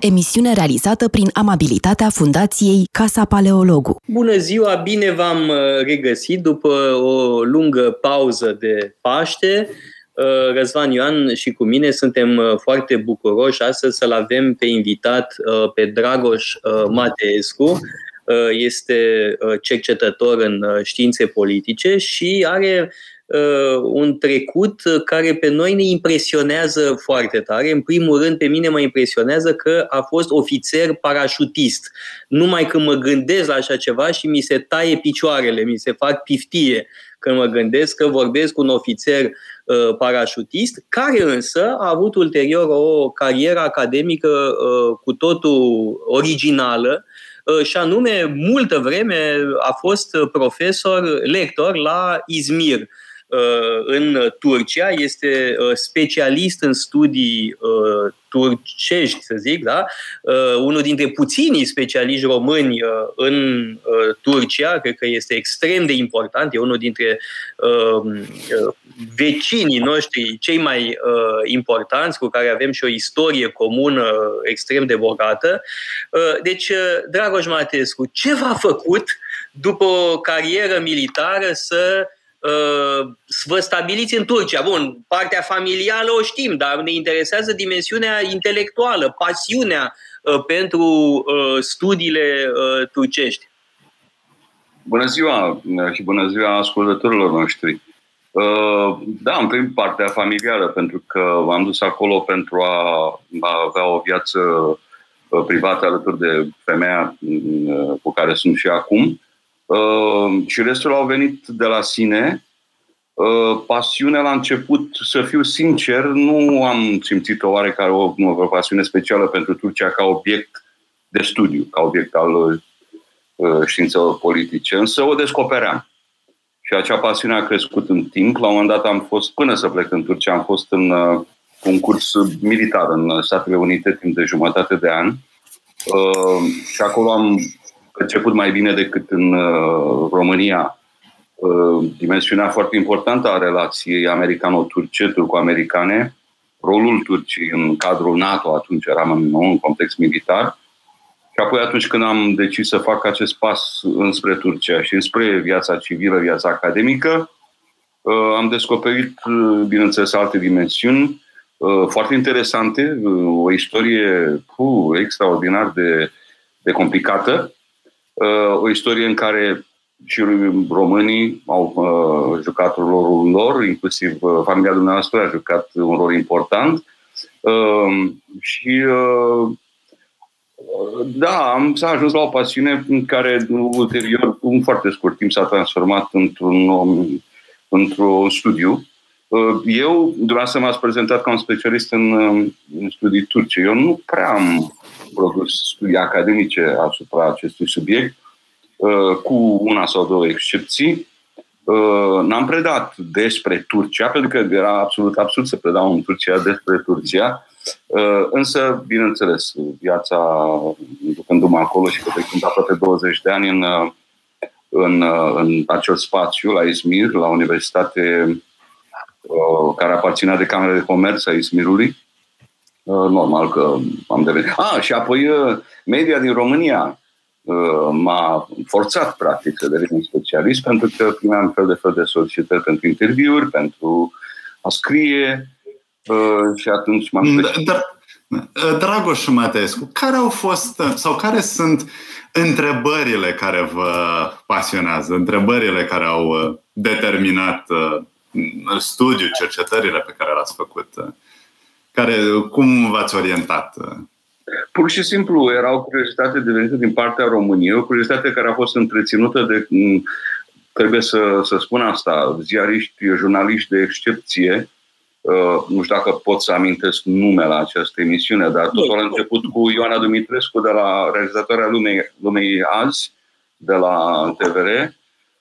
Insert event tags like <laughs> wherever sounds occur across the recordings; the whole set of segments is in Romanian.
emisiune realizată prin amabilitatea Fundației Casa Paleologu. Bună ziua, bine v-am uh, regăsit după o lungă pauză de Paște. Uh, Răzvan Ioan și cu mine suntem uh, foarte bucuroși astăzi să-l avem pe invitat pe Dragoș Mateescu. Este cercetător în științe politice și are uh, un trecut care pe noi ne impresionează foarte tare. În primul rând, pe mine mă impresionează că a fost ofițer parașutist. Numai când mă gândesc la așa ceva și mi se taie picioarele, mi se fac piftie când mă gândesc că vorbesc cu un ofițer uh, parașutist, care însă a avut ulterior o carieră academică uh, cu totul originală, uh, și anume, multă vreme a fost profesor, lector la Izmir, Uh, în Turcia, este uh, specialist în studii uh, turcești, să zic, da? unul dintre puținii specialiști români în Turcia, cred că este extrem de important, e unul dintre vecinii noștri cei mai importanți, cu care avem și o istorie comună extrem de bogată. Deci, Dragoș Matescu, ce v-a făcut după o carieră militară să Uh, vă stabiliți în Turcia. Bun, partea familială o știm, dar ne interesează dimensiunea intelectuală, pasiunea uh, pentru uh, studiile turcești. Bună ziua și bună ziua ascultătorilor noștri. Da, am primit partea familială pentru că m-am dus acolo pentru a avea o viață privată alături de femeia cu care sunt și acum Uh, și restul au venit de la sine. Uh, pasiunea la început, să fiu sincer, nu am simțit o oarecare o, o pasiune specială pentru Turcia ca obiect de studiu, ca obiect al uh, științelor politice, însă o descopeream. Și acea pasiune a crescut în timp. La un moment dat am fost, până să plec în Turcia, am fost în uh, un curs militar în Statele Unite timp de jumătate de an. Uh, și acolo am perceput mai bine decât în uh, România. Uh, dimensiunea foarte importantă a relației americano-turce, turco-americane, rolul Turciei în cadrul NATO, atunci eram în, nou, în context militar, și apoi atunci când am decis să fac acest pas înspre Turcia și înspre viața civilă, viața academică, uh, am descoperit, bineînțeles, alte dimensiuni foarte interesante, o istorie puh, extraordinar de, de complicată, Uh, o istorie în care și românii au uh, jucat rolul lor, inclusiv uh, familia dumneavoastră a jucat un rol important. Uh, și uh, da, am s-a ajuns la o pasiune în care ulterior, în foarte scurt timp, s-a transformat într-un, într-un studiu. Uh, eu, dumneavoastră m-ați prezentat ca un specialist în, în studii turce. Eu nu prea am produs studii academice asupra acestui subiect, uh, cu una sau două excepții. Uh, n-am predat despre Turcia, pentru că era absolut absurd să predau în Turcia despre Turcia, uh, însă, bineînțeles, viața, ducându-mă acolo și petrecând aproape 20 de ani în, în, în acel spațiu, la Izmir, la Universitate care aparținea de Camera de Comerț a Izmirului, Uh, normal că am devenit. Ah, și apoi uh, media din România uh, m-a forțat, practic, să devin un specialist, pentru că primeam fel de fel de solicitări pentru interviuri, pentru a scrie și atunci m-am... Da, dar, Dragoș Matescu, care au fost sau care sunt întrebările care vă pasionează, întrebările care au determinat studiul, cercetările pe care le-ați făcut care, cum v-ați orientat? Pur și simplu era o curiozitate devenită din partea României, o curiozitate care a fost întreținută de, trebuie să, să spun asta, ziariști, jurnaliști de excepție, Uh, nu știu dacă pot să amintesc numele această emisiune, dar totul a început cu Ioana Dumitrescu de la realizatoarea Lumei, Lumei Azi, de la TVR,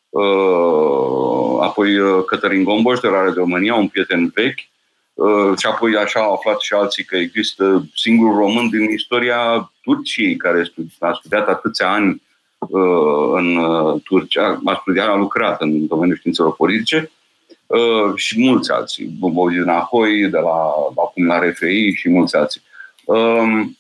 uh, apoi uh, Cătălin Gomboș de la Radio România, un prieten vechi, Uh, și apoi așa au aflat și alții că există singurul român din istoria Turciei care a studiat atâția ani uh, în uh, Turcia, a studiat, a lucrat în domeniul științelor politice și mulți alții, Bobozin Ahoi, de la, acum la RFI și mulți alții. Um,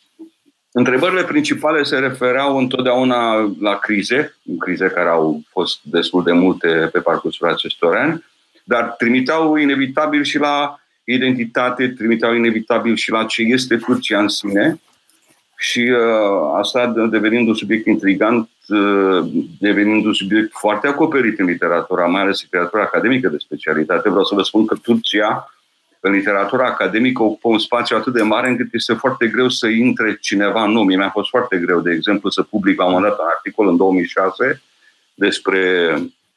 Întrebările principale se refereau întotdeauna la crize, crize care au fost destul de multe pe parcursul acestor ani, dar trimiteau inevitabil și la identitate, trimiteau inevitabil și la ce este Turcia în sine și uh, asta devenind un subiect intrigant, uh, devenind un subiect foarte acoperit în literatura, mai ales literatura academică de specialitate. Vreau să vă spun că Turcia în literatura academică ocupă un spațiu atât de mare încât este foarte greu să intre cineva nou. Mie mi-a fost foarte greu, de exemplu, să public la un moment dat un articol în 2006 despre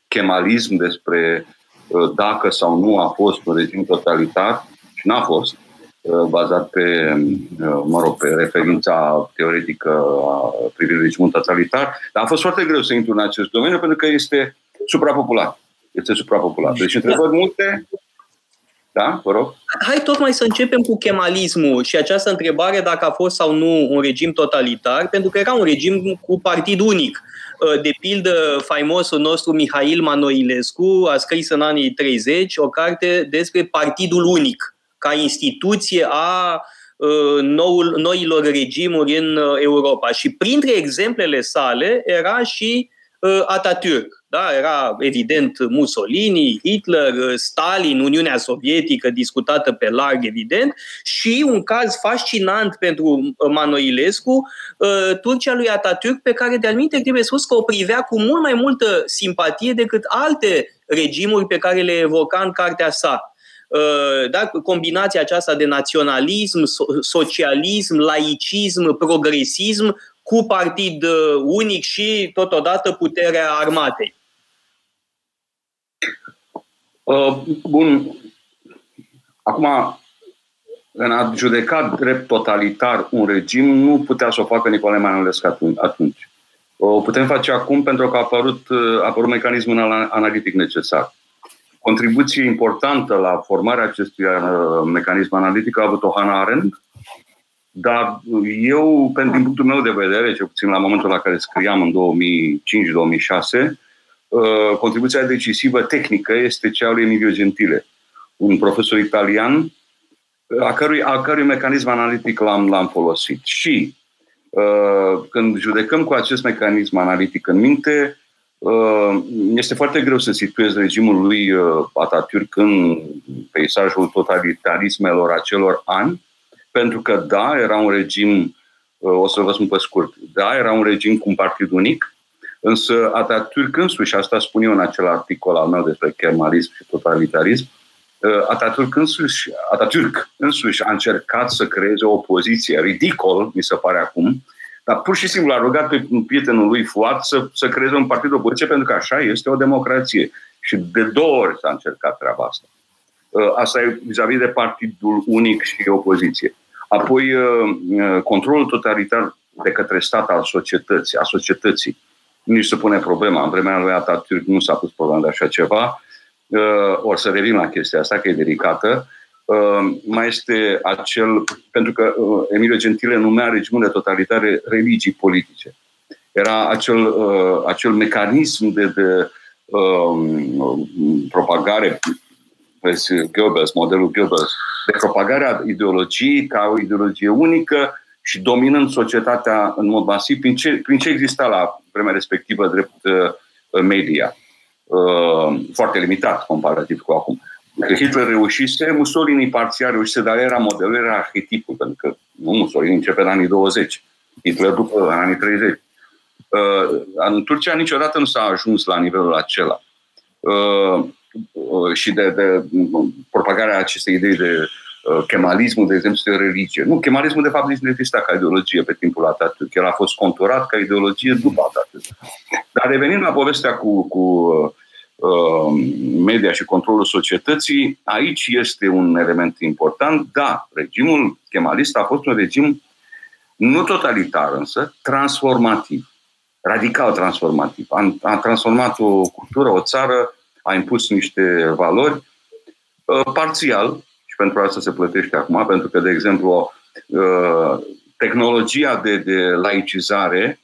chemalism, despre uh, dacă sau nu a fost un regim totalitar și n-a fost uh, bazat pe, uh, mă rog, pe referința teoretică a privind regimul totalitar, dar a fost foarte greu să intru în acest domeniu pentru că este suprapopulat. Este suprapopulat. Deci întrebări multe, da, vă rog. Hai tocmai să începem cu chemalismul și această întrebare dacă a fost sau nu un regim totalitar, pentru că era un regim cu partid unic. Uh, de pildă, faimosul nostru Mihail Manoilescu a scris în anii 30 o carte despre partidul unic, ca instituție a uh, noul, noilor regimuri în uh, Europa. Și printre exemplele sale era și Atatürk, da? Era evident Mussolini, Hitler, Stalin, Uniunea Sovietică discutată pe larg, evident, și un caz fascinant pentru Manoilescu, ă, Turcia lui Atatürk, pe care de-al trebuie spus că o privea cu mult mai multă simpatie decât alte regimuri pe care le evoca în cartea sa. Ă, da? Combinația aceasta de naționalism, socialism, laicism, progresism, cu partid ă, unic și totodată puterea armatei. Uh, bun. Acum, în a judeca drept totalitar un regim, nu putea să o facă Nicolae Manolescu atunci. O putem face acum pentru că a apărut, uh, a apărut mecanismul analitic necesar. Contribuție importantă la formarea acestui uh, mecanism analitic a avut-o Hannah Arendt, dar eu, pentru din punctul meu de vedere, cel puțin la momentul la care scriam în 2005-2006, Uh, contribuția decisivă tehnică este cea lui Emilio Gentile, un profesor italian uh, a cărui, a cărui mecanism analitic l-am, l-am folosit. Și uh, când judecăm cu acest mecanism analitic în minte, uh, este foarte greu să situez regimul lui uh, Atatürk în peisajul totalitarismelor acelor ani, pentru că, da, era un regim, uh, o să vă spun pe scurt, da, era un regim cu un partid unic, Însă Atatürk însuși, asta spun eu în acel articol al meu despre kemalism și totalitarism, uh, Atatürk însuși, Atatürk însuși a încercat să creeze o opoziție ridicol, mi se pare acum, dar pur și simplu a rugat pe prietenul lui Fuat să, să creeze un partid de opoziție pentru că așa este o democrație. Și de două ori s-a încercat treaba asta. Uh, asta e vis-a-vis de partidul unic și opoziție. Apoi, uh, controlul totalitar de către stat al societății, a societății nici se pune problema. În vremea lui Atatürk nu s-a pus problema de așa ceva. Uh, or să revin la chestia asta, că e delicată. Uh, mai este acel, pentru că uh, Emilio Gentile numea regimul de totalitare religii politice. Era acel, acel mecanism de, de um, propagare vezi, Goebbels, modelul Goebbels, de propagarea ideologiei ca o ideologie unică și dominând societatea în mod masiv prin ce, prin ce exista la vremea respectivă drept uh, media. Uh, foarte limitat comparativ cu acum. Că Hitler reușise, Mussolini parțial reușise, dar era modelul, era arhetipul, pentru că nu Mussolini începe în anii 20, Hitler după în anii 30. Uh, în Turcia niciodată nu s-a ajuns la nivelul acela. Și de, de propagarea acestei idei de Uh, chemalismul, de exemplu, este religie. Nu, chemalismul, de fapt, nici nu exista ca ideologie pe timpul Atatürk. El a fost conturat ca ideologie după Atatürk. Dar revenind la povestea cu, cu uh, media și controlul societății, aici este un element important. Da, regimul chemalist a fost un regim nu totalitar, însă transformativ, radical transformativ. A, a transformat o cultură, o țară, a impus niște valori uh, parțial, și pentru asta se plătește acum, pentru că, de exemplu, uh, tehnologia de, de laicizare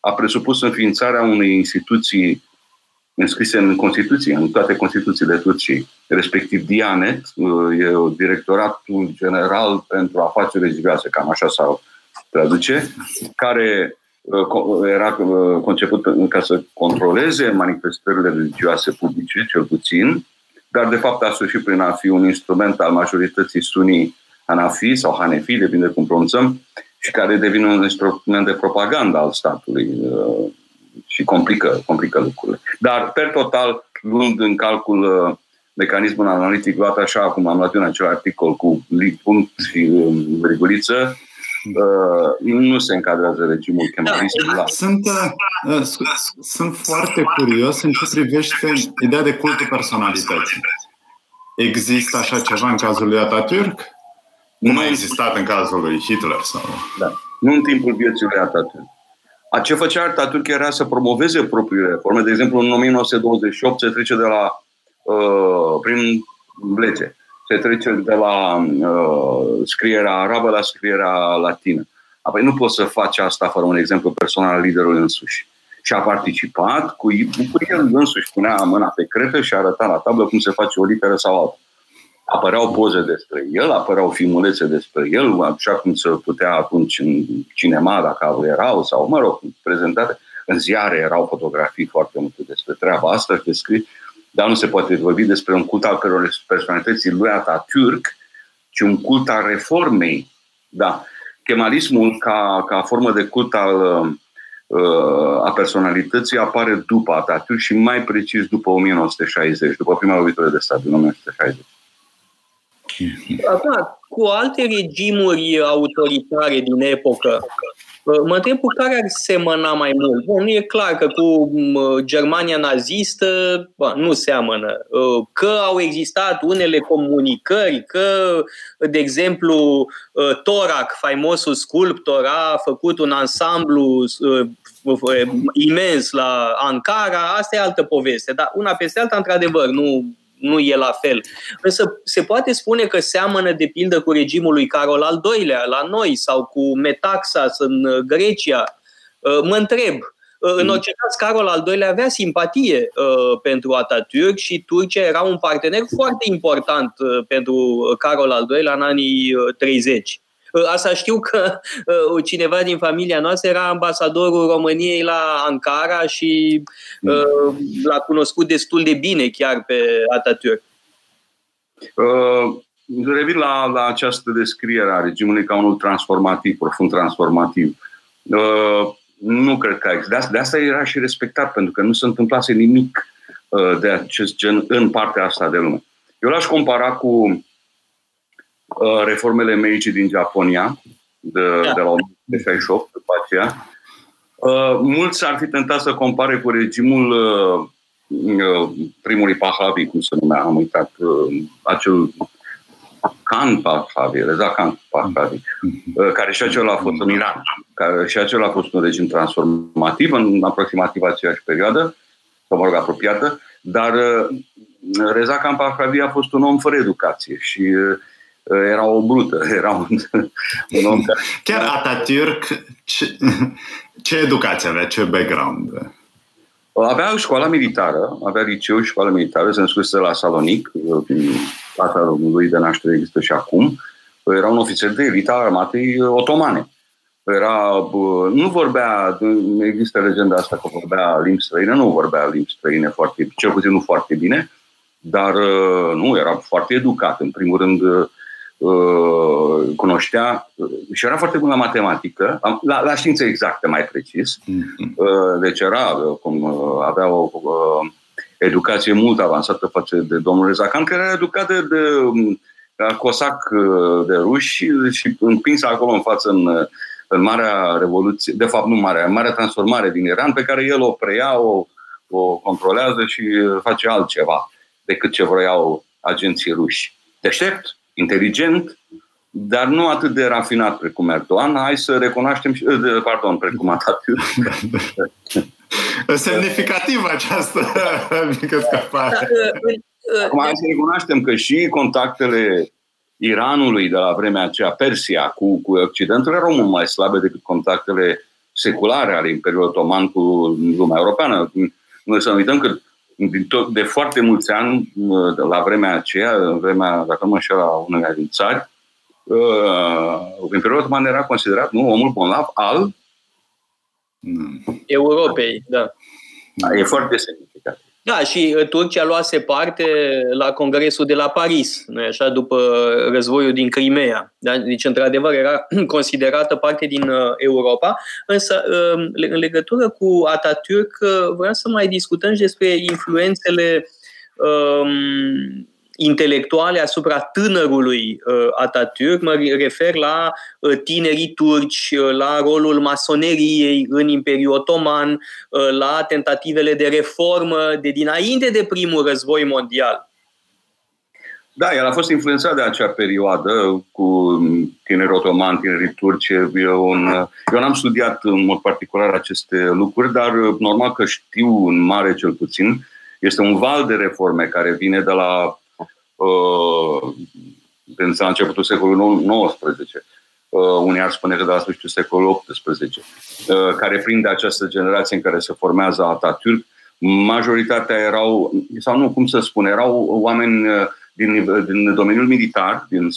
a presupus înființarea unei instituții înscrise în Constituție, în toate Constituțiile Turciei, respectiv Dianet, uh, e directoratul general pentru afaceri religioase, cam așa s-a traduce, care era conceput ca să controleze manifestările religioase publice, cel puțin, dar de fapt a sfârșit prin a fi un instrument al majorității sunii Hanafi sau Hanefi, depinde cum pronunțăm, și care devine un instrument de propagandă al statului uh, și complică, complică lucrurile. Dar, per total, luând în calcul uh, mecanismul analitic luat așa, cum am luat în acel articol cu punct și um, virguliță, uh, nu se încadrează regimul chemalist. Da, sunt, uh, sunt foarte curios în ce privește ideea de cultul personalității. Există așa ceva în cazul lui Atatürk? Nu a existat în cazul lui Hitler? Sau... Da. Nu în timpul vieții lui Atatürk. A ce făcea Atatürk era să promoveze propriile reforme. De exemplu, în 1928 se trece de la uh, prin lege. Se trece de la uh, scrierea arabă la scrierea latină. Apoi nu poți să faci asta fără un exemplu personal al liderului însuși. Și a participat cu, cu el însuși, punea mâna pe cretă și arăta la tablă cum se face o literă sau alta apăreau poze despre el, apăreau filmulețe despre el, așa cum se putea atunci în cinema, dacă erau, sau, mă rog, prezentate. În ziare erau fotografii foarte multe despre treaba asta, de scris, dar nu se poate vorbi despre un cult al personalității lui Atatürk, ci un cult al reformei. Da. Kemalismul ca, ca formă de cult al, uh, a personalității apare după Atatürk și mai precis după 1960, după prima lovitură de stat din 1960. Acum, cu alte regimuri autoritare din epocă, mă întreb cu care ar semăna mai mult. Bun, nu e clar că cu Germania nazistă bă, nu seamănă. Ă, că au existat unele comunicări, că, de exemplu, ă, Torac, faimosul sculptor, a făcut un ansamblu ă, imens la Ankara, asta e altă poveste. Dar una peste alta, într-adevăr, nu nu e la fel. Însă se poate spune că seamănă de pildă cu regimul lui Carol al II-lea la noi sau cu Metaxas în uh, Grecia. Uh, mă întreb, uh, în mm. orice caz, Carol al II-lea avea simpatie uh, pentru Atatürk și Turcia era un partener foarte important uh, pentru Carol al II-lea în anii uh, 30. Asta știu că <laughs> uh, cineva din familia noastră era ambasadorul României la Ankara și mm. uh, l-a cunoscut destul de bine chiar pe Atatürk. Uh, revin la, la această descriere a regimului ca unul transformativ, profund transformativ. Uh, nu cred că există. De asta, de asta era și respectat, pentru că nu se întâmplase nimic uh, de acest gen în partea asta de lume. Eu l-aș compara cu Uh, reformele medice din Japonia, de, da. de la 1968, după aceea. Uh, mulți ar fi tentat să compare cu regimul uh, primului Pahlavi, cum se numea, am uitat, acel Khan Pahlavi, Reza Khan Pahlavi, care și acela a fost în Iran, care și acela a fost un regim transformativ în aproximativ aceeași perioadă, sau mă rog, apropiată, dar Reza Khan Pahlavi a fost un om fără educație și era o brută, <laughs> era un, un om care... Chiar Atatürk, ce, <laughs> ce educație avea, ce background? Avea școala militară, avea liceu și școala militară, se născuse la Salonic, tata lui de naștere există și acum. Era un ofițer de elită a armatei otomane. Era, nu vorbea, există legenda asta că vorbea limbi străine, nu vorbea limbi străine foarte, cel puțin nu foarte bine, dar nu, era foarte educat. În primul rând, Uh, cunoștea uh, și era foarte bun la matematică, la, la științe exacte mai precis. Mm-hmm. Deci era, cum avea o educație mult avansată față de domnul Rezacan, care era educat de, de cosac de ruși și împins acolo în față în, în Marea Revoluție, de fapt nu Marea, Marea Transformare din Iran, pe care el o preia, o, o controlează și face altceva decât ce vreau agenții ruși. Deștept, inteligent, dar nu atât de rafinat precum Erdogan. Hai să recunoaștem, și, pardon, precum Atatürk. <laughs> Semnificativ această <laughs> mică scăpare. Acum hai să recunoaștem că și contactele Iranului de la vremea aceea, Persia, cu, cu Occidentul, erau mult mai slabe decât contactele seculare ale Imperiului Otoman cu lumea europeană. Noi să nu uităm că de foarte mulți ani, la vremea aceea, în vremea, dacă nu mă înșel, la unele din țari, uh, Imperiul Otoman era considerat nu, omul bolnav al Europei, da. da. E foarte semnificativ. Da, și uh, Turcia luase parte la Congresul de la Paris, nu așa, după războiul din Crimea. Da? Deci, într-adevăr, era <clears throat> considerată parte din uh, Europa. Însă, um, în legătură cu Atatürk, uh, vreau să mai discutăm și despre influențele um, intelectuale asupra tânărului uh, Atatürk. Mă refer la uh, tinerii turci, uh, la rolul masoneriei în Imperiul Otoman, la tentativele de reformă de dinainte de primul război mondial. Da, el a fost influențat de acea perioadă cu tinerii otomani, tinerii turci. Eu, un, eu n-am studiat în mod particular aceste lucruri, dar normal că știu în mare cel puțin. Este un val de reforme care vine de la uh, din la începutul secolului XIX, uh, unii ar spune că de la sfârșitul secolului XVIII, uh, care prinde această generație în care se formează Atatürk, majoritatea erau, sau nu, cum să spun, erau oameni uh, din, din domeniul militar, din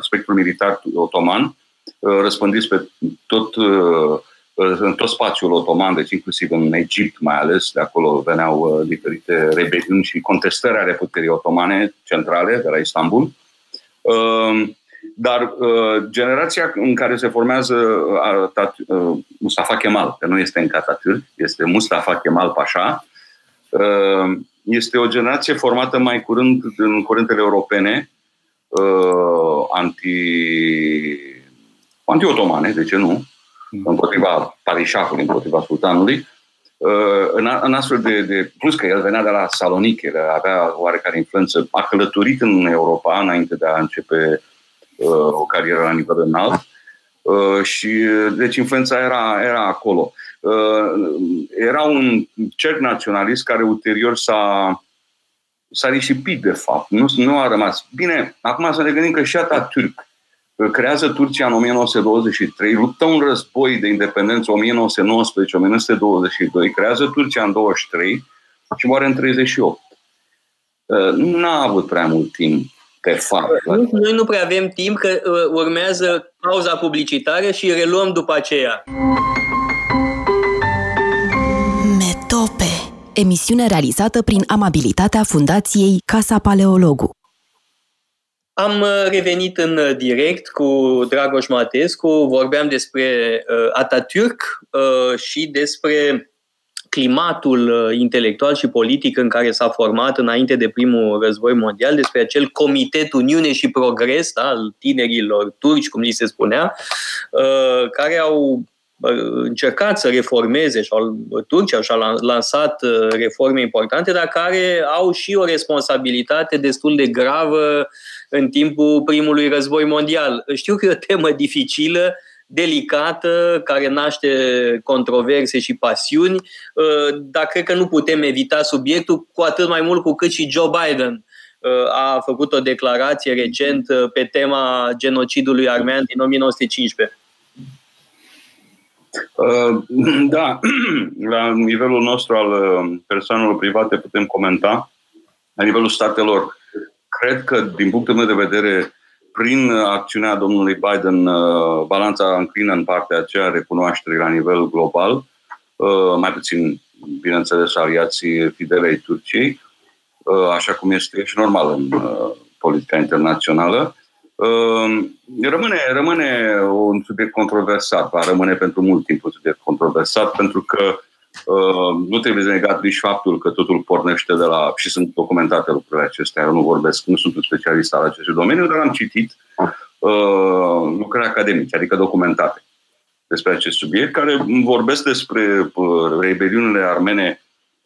spectrul militar otoman, uh, răspândiți pe tot uh, în tot spațiul otoman, deci inclusiv în Egipt mai ales, de acolo veneau uh, diferite rebeliuni și contestări ale puterii otomane centrale de la Istanbul. Uh, dar uh, generația în care se formează Mustafa Kemal, că nu este în Atatürk, este Mustafa Kemal Pasha, este o generație formată mai curând în curentele europene anti, anti-otomane, de ce nu? Împotriva parișahului, împotriva sultanului, uh, în, în astfel de, de... Plus că el venea de la Salonic, avea oarecare influență, a călătorit în Europa înainte de a începe uh, o carieră la nivel înalt uh, și deci influența era, era acolo. Uh, era un cerc naționalist care ulterior s-a s-a risipit, de fapt. Nu, nu a rămas. Bine, acum să ne gândim că și Atatürk creează Turcia în 1923, luptă un război de independență 1919-1922, creează Turcia în 23 și moare în 38. Uh, nu a avut prea mult timp, de fapt. Noi nu prea avem timp, că uh, urmează pauza publicitară și reluăm după aceea. Metope Emisiune realizată prin amabilitatea Fundației Casa Paleologu. Am uh, revenit în uh, direct cu Dragoș Matescu, vorbeam despre uh, Atatürk și despre climatul intelectual și politic în care s-a format înainte de primul război mondial, despre acel comitet Uniune și Progres da, al tinerilor turci, cum li se spunea, care au încercat să reformeze și au, Turcia și-a lansat reforme importante, dar care au și o responsabilitate destul de gravă în timpul primului război mondial. Știu că e o temă dificilă, delicată, care naște controverse și pasiuni, uh, dar cred că nu putem evita subiectul, cu atât mai mult cu cât și Joe Biden uh, a făcut o declarație recent uh, pe tema genocidului armean din 1915. <clears throat> Da, <clears throat> la nivelul nostru al persoanelor private putem comenta. La nivelul statelor cred că, din punctul meu de vedere, prin acțiunea domnului Biden, uh, balanța înclină în partea aceea recunoașterii la nivel global, uh, mai puțin, bineînțeles, aliații fidelei Turciei, uh, așa cum este și normal în politica internațională. Rămâne, rămâne un subiect controversat, va rămâne pentru mult timp un subiect controversat, pentru că Uh, nu trebuie să negat nici faptul că totul pornește de la, și sunt documentate lucrurile acestea, eu nu vorbesc, nu sunt un specialist al acestui domeniu, dar am citit uh, lucruri academice, adică documentate despre acest subiect, care vorbesc despre uh, rebeliunile armene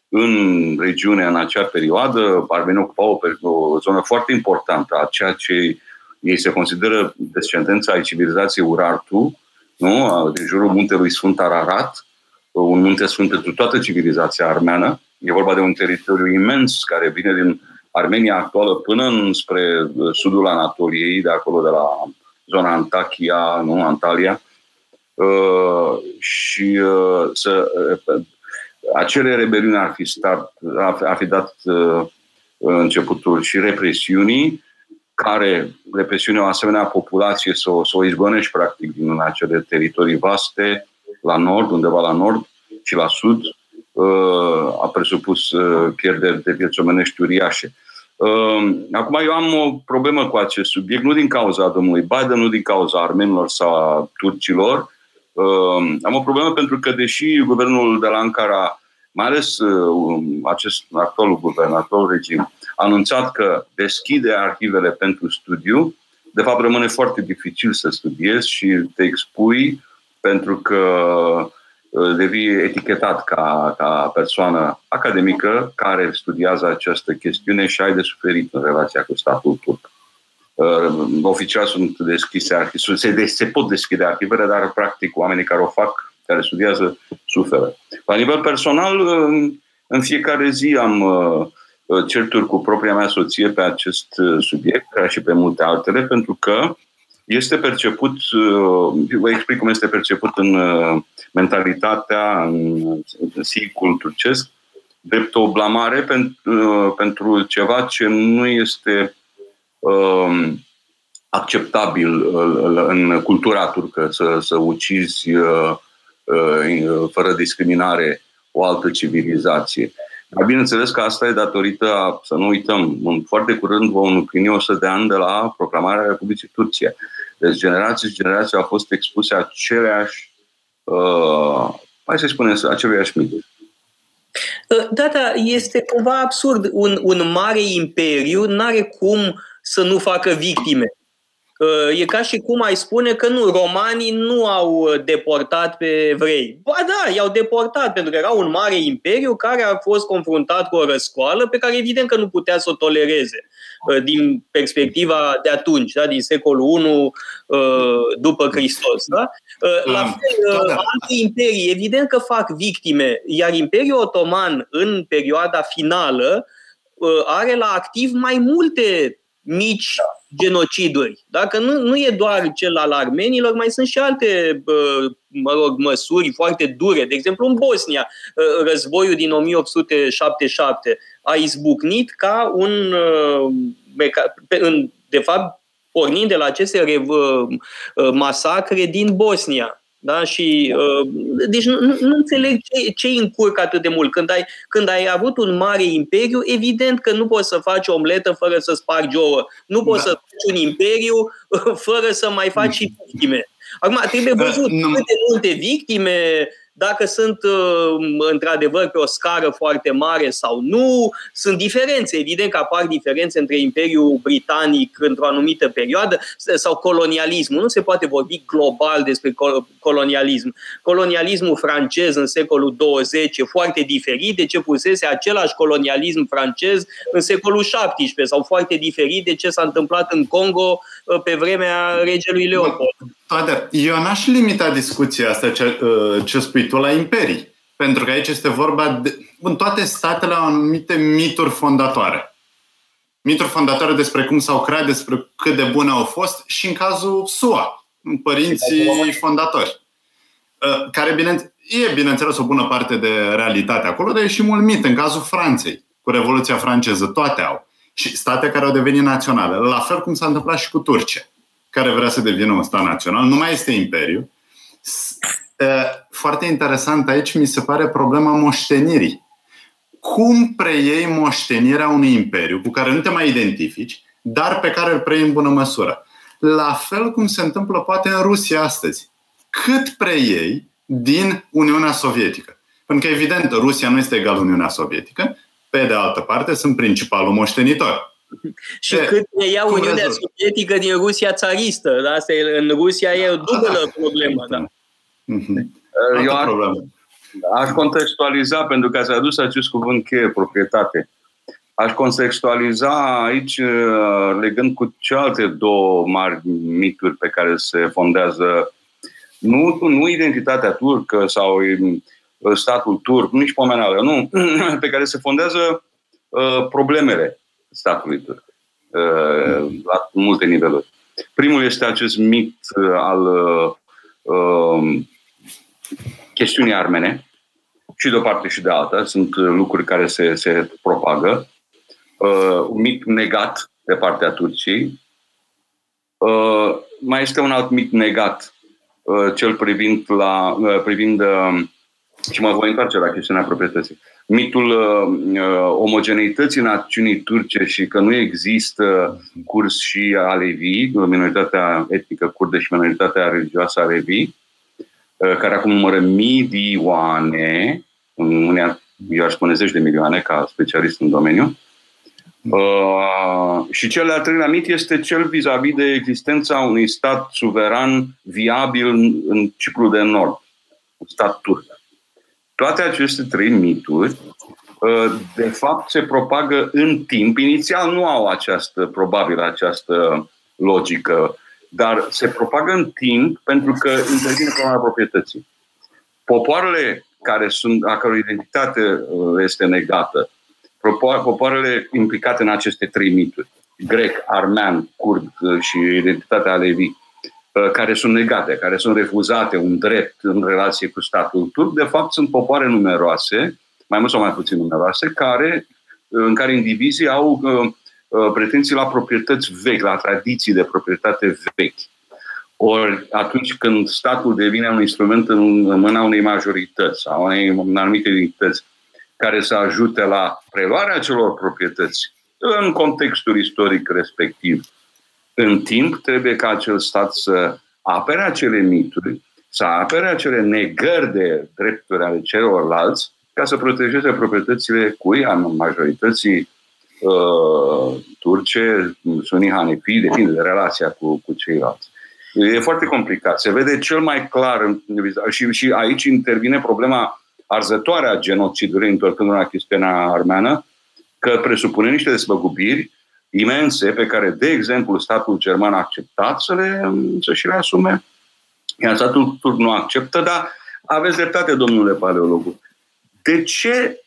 în regiune în acea perioadă. Armenii ocupau o, o zonă foarte importantă a ceea ce ei se consideră descendența ai civilizației Urartu, nu? din jurul muntelui Sfânt Ararat, un munte sfânt pentru toată civilizația armeană. E vorba de un teritoriu imens care vine din Armenia actuală până spre uh, sudul Anatoliei, de acolo de la zona Antakia, nu, Antalya. Uh, și uh, să, uh, acele rebeliuni ar fi, start, ar, ar fi dat uh, începutul și represiunii care represiunea o asemenea populație să o, să o izgonești practic din acele teritorii vaste, la nord, undeva la nord și la sud, uh, a presupus uh, pierderi de vieți omenești uriașe. Uh, acum eu am o problemă cu acest subiect, nu din cauza domnului Biden, nu din cauza armenilor sau a turcilor. Am o problemă pentru că, deși guvernul de la Ankara, mai ales acest actualul guvern, actualul regim, a anunțat că deschide arhivele pentru studiu, de fapt rămâne foarte dificil să studiezi și te expui pentru că uh, devii etichetat ca, ca persoană academică care studiază această chestiune și ai de suferit în relația cu statul turc. Uh, oficial sunt deschise se, se pot deschide arhivele, dar practic oamenii care o fac, care studiază, suferă. La nivel personal, uh, în fiecare zi am certuri cu propria mea soție pe acest subiect, ca și pe multe altele, pentru că este perceput, uh, vă explic cum este perceput în uh, mentalitatea, în sicul turcesc, drept o blamare pentru, uh, pentru ceva ce nu este um, acceptabil în cultura turcă, să, să ucizi fără discriminare o altă civilizație. Dar bineînțeles că asta e datorită, să nu uităm, în foarte curând vom împlini 100 de ani de la proclamarea Republicii Turcia. Deci generații și generații au fost expuse aceleași, uh, hai să spunem, aceleași mit. Uh, da, da, este cumva absurd. Un, un mare imperiu nu are cum să nu facă victime. Uh, e ca și cum ai spune că nu, romanii nu au uh, deportat pe evrei. Ba da, i-au deportat pentru că era un mare imperiu care a fost confruntat cu o răscoală pe care evident că nu putea să o tolereze uh, din perspectiva de atunci, da, din secolul I după Hristos. Da? La mm. fel, alte imperii, evident că fac victime, iar Imperiul Otoman în perioada finală are la activ mai multe mici genociduri. Dacă nu, nu e doar cel al armenilor, mai sunt și alte mă rog, măsuri foarte dure. De exemplu, în Bosnia, războiul din 1877 a izbucnit ca un, de fapt, pornind de la aceste masacre din Bosnia. Da? Și, uh, deci nu, nu înțeleg ce, ce încurcă atât de mult. Când ai, când ai avut un mare imperiu, evident că nu poți să faci o omletă fără să spargi ouă. Nu poți da. să faci un imperiu uh, fără să mai faci și victime. Acum, trebuie văzut uh, câte multe victime dacă sunt uh, într-adevăr pe o scară foarte mare sau nu. Sunt diferențe, evident că apar diferențe între Imperiul Britanic într-o anumită perioadă sau colonialismul. Nu se poate vorbi global despre colonialism. Colonialismul francez în secolul 20 e foarte diferit de ce pusese același colonialism francez în secolul 17 sau foarte diferit de ce s-a întâmplat în Congo uh, pe vremea regelui Leopold. Toate. Eu n-aș limita discuția asta ce, uh, ce spui tu la imperii. Pentru că aici este vorba de... În toate statele au anumite mituri fondatoare. Mituri fondatoare despre cum s-au creat, despre cât de bune au fost și în cazul SUA, părinții fondatori. Uh, care, bine, e, bineînțeles, o bună parte de realitate acolo, dar e și mult mit. În cazul Franței, cu Revoluția franceză, toate au. Și state care au devenit naționale. La fel cum s-a întâmplat și cu Turcia care vrea să devină un stat național, nu mai este imperiu. Foarte interesant aici mi se pare problema moștenirii. Cum preiei moștenirea unui imperiu cu care nu te mai identifici, dar pe care îl preiei în bună măsură? La fel cum se întâmplă poate în Rusia astăzi. Cât preiei din Uniunea Sovietică? Pentru că, evident, Rusia nu este egal Uniunea Sovietică, pe de altă parte, sunt principalul moștenitor. <laughs> și de, cât ne ia Uniunea Sovietică din Rusia țaristă. Da? Asta e, în Rusia e o dublă da. problemă. Da. Mhm. Eu aș, aș contextualiza, pentru că ați adus acest cuvânt cheie, proprietate. Aș contextualiza aici, uh, legând cu cealaltă două mari mituri pe care se fondează nu, nu identitatea turcă sau uh, statul turc, nici pomenală, nu, <clears throat> pe care se fondează uh, problemele statului turc uh, la multe niveluri. Primul este acest mit uh, al uh, chestiunii armene, și de o parte și de alta. Sunt lucruri care se, se propagă. Un mit negat de partea Turciei. Mai este un alt mit negat, cel privind, la, privind și mă voi întoarce la chestiunea proprietății. Mitul uh, omogeneității națiunii turce și că nu există curs și alevi, minoritatea etnică kurde și minoritatea religioasă alevi, uh, care acum numără milioane, unea, eu aș spune zeci de milioane ca specialist în domeniu, Uh, și cel de-al treilea mit este cel vis-a-vis de existența unui stat suveran viabil în Cipru de Nord, un stat turc. Toate aceste trei mituri, uh, de fapt, se propagă în timp. Inițial nu au această, probabil, această logică, dar se propagă în timp pentru că intervine problema proprietății. Popoarele care sunt, a căror identitate uh, este negată, popoarele implicate în aceste trei mituri, grec, armean, curd uh, și identitatea levi, Uh, care sunt negate, care sunt refuzate un drept în relație cu statul turc, de fapt sunt popoare numeroase, mai mult sau mai puțin numeroase, care, uh, în care indivizii au uh, pretenții la proprietăți vechi, la tradiții de proprietate vechi. Ori atunci când statul devine un instrument în mâna unei majorități sau unei în anumite unități care să ajute la preluarea celor proprietăți în contextul istoric respectiv, în timp trebuie ca acel stat să apere acele mituri, să apere acele negări de drepturi ale celorlalți, ca să protejeze proprietățile cui, a majorității uh, turce, sunii hanefi, depinde de relația cu, cu ceilalți. E foarte complicat. Se vede cel mai clar și, și aici intervine problema arzătoare a genocidului, întorcându-ne la chestiunea armeană, că presupune niște despăgubiri imense pe care, de exemplu, statul german a acceptat să, le, să și le asume, iar statul turc nu acceptă, dar aveți dreptate, domnule paleologu. De ce,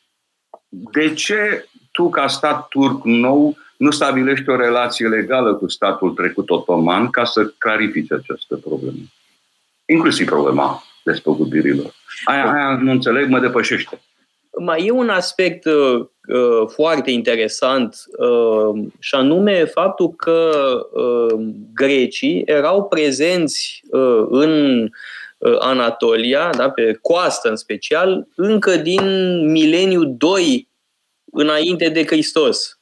de ce tu, ca stat turc nou, nu stabilești o relație legală cu statul trecut otoman ca să clarifice această problemă? Inclusiv problema despăgubirilor. Aia, aia nu înțeleg, mă depășește. Mai e un aspect uh, uh, foarte interesant uh, și anume faptul că uh, grecii erau prezenți uh, în uh, Anatolia, da, pe coastă în special, încă din mileniul 2 înainte de Hristos.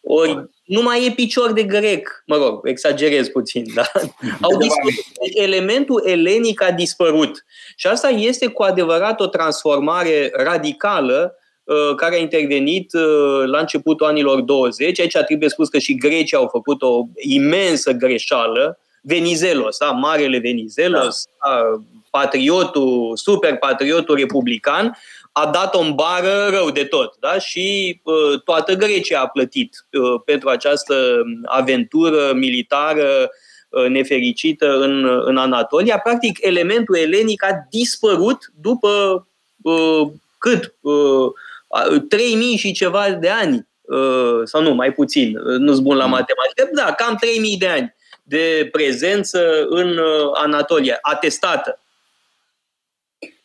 Ori nu mai e picior de grec, mă rog, exagerez puțin, da? <laughs> Au dispărut. Deci elementul elenic a dispărut. Și asta este cu adevărat o transformare radicală uh, care a intervenit uh, la începutul anilor 20. Aici trebuie spus că și grecii au făcut o imensă greșeală. Venizelos, da? Marele Venizelos, da. patriotul, super patriotul republican, a dat-o în bară rău de tot. Da? Și uh, toată Grecia a plătit uh, pentru această aventură militară uh, nefericită în, în Anatolia. Practic, elementul elenic a dispărut după uh, cât? Uh, 3000 și ceva de ani. Uh, sau nu, mai puțin, uh, nu-s bun la mm. matematică, da, cam 3000 de ani de prezență în uh, Anatolia, atestată.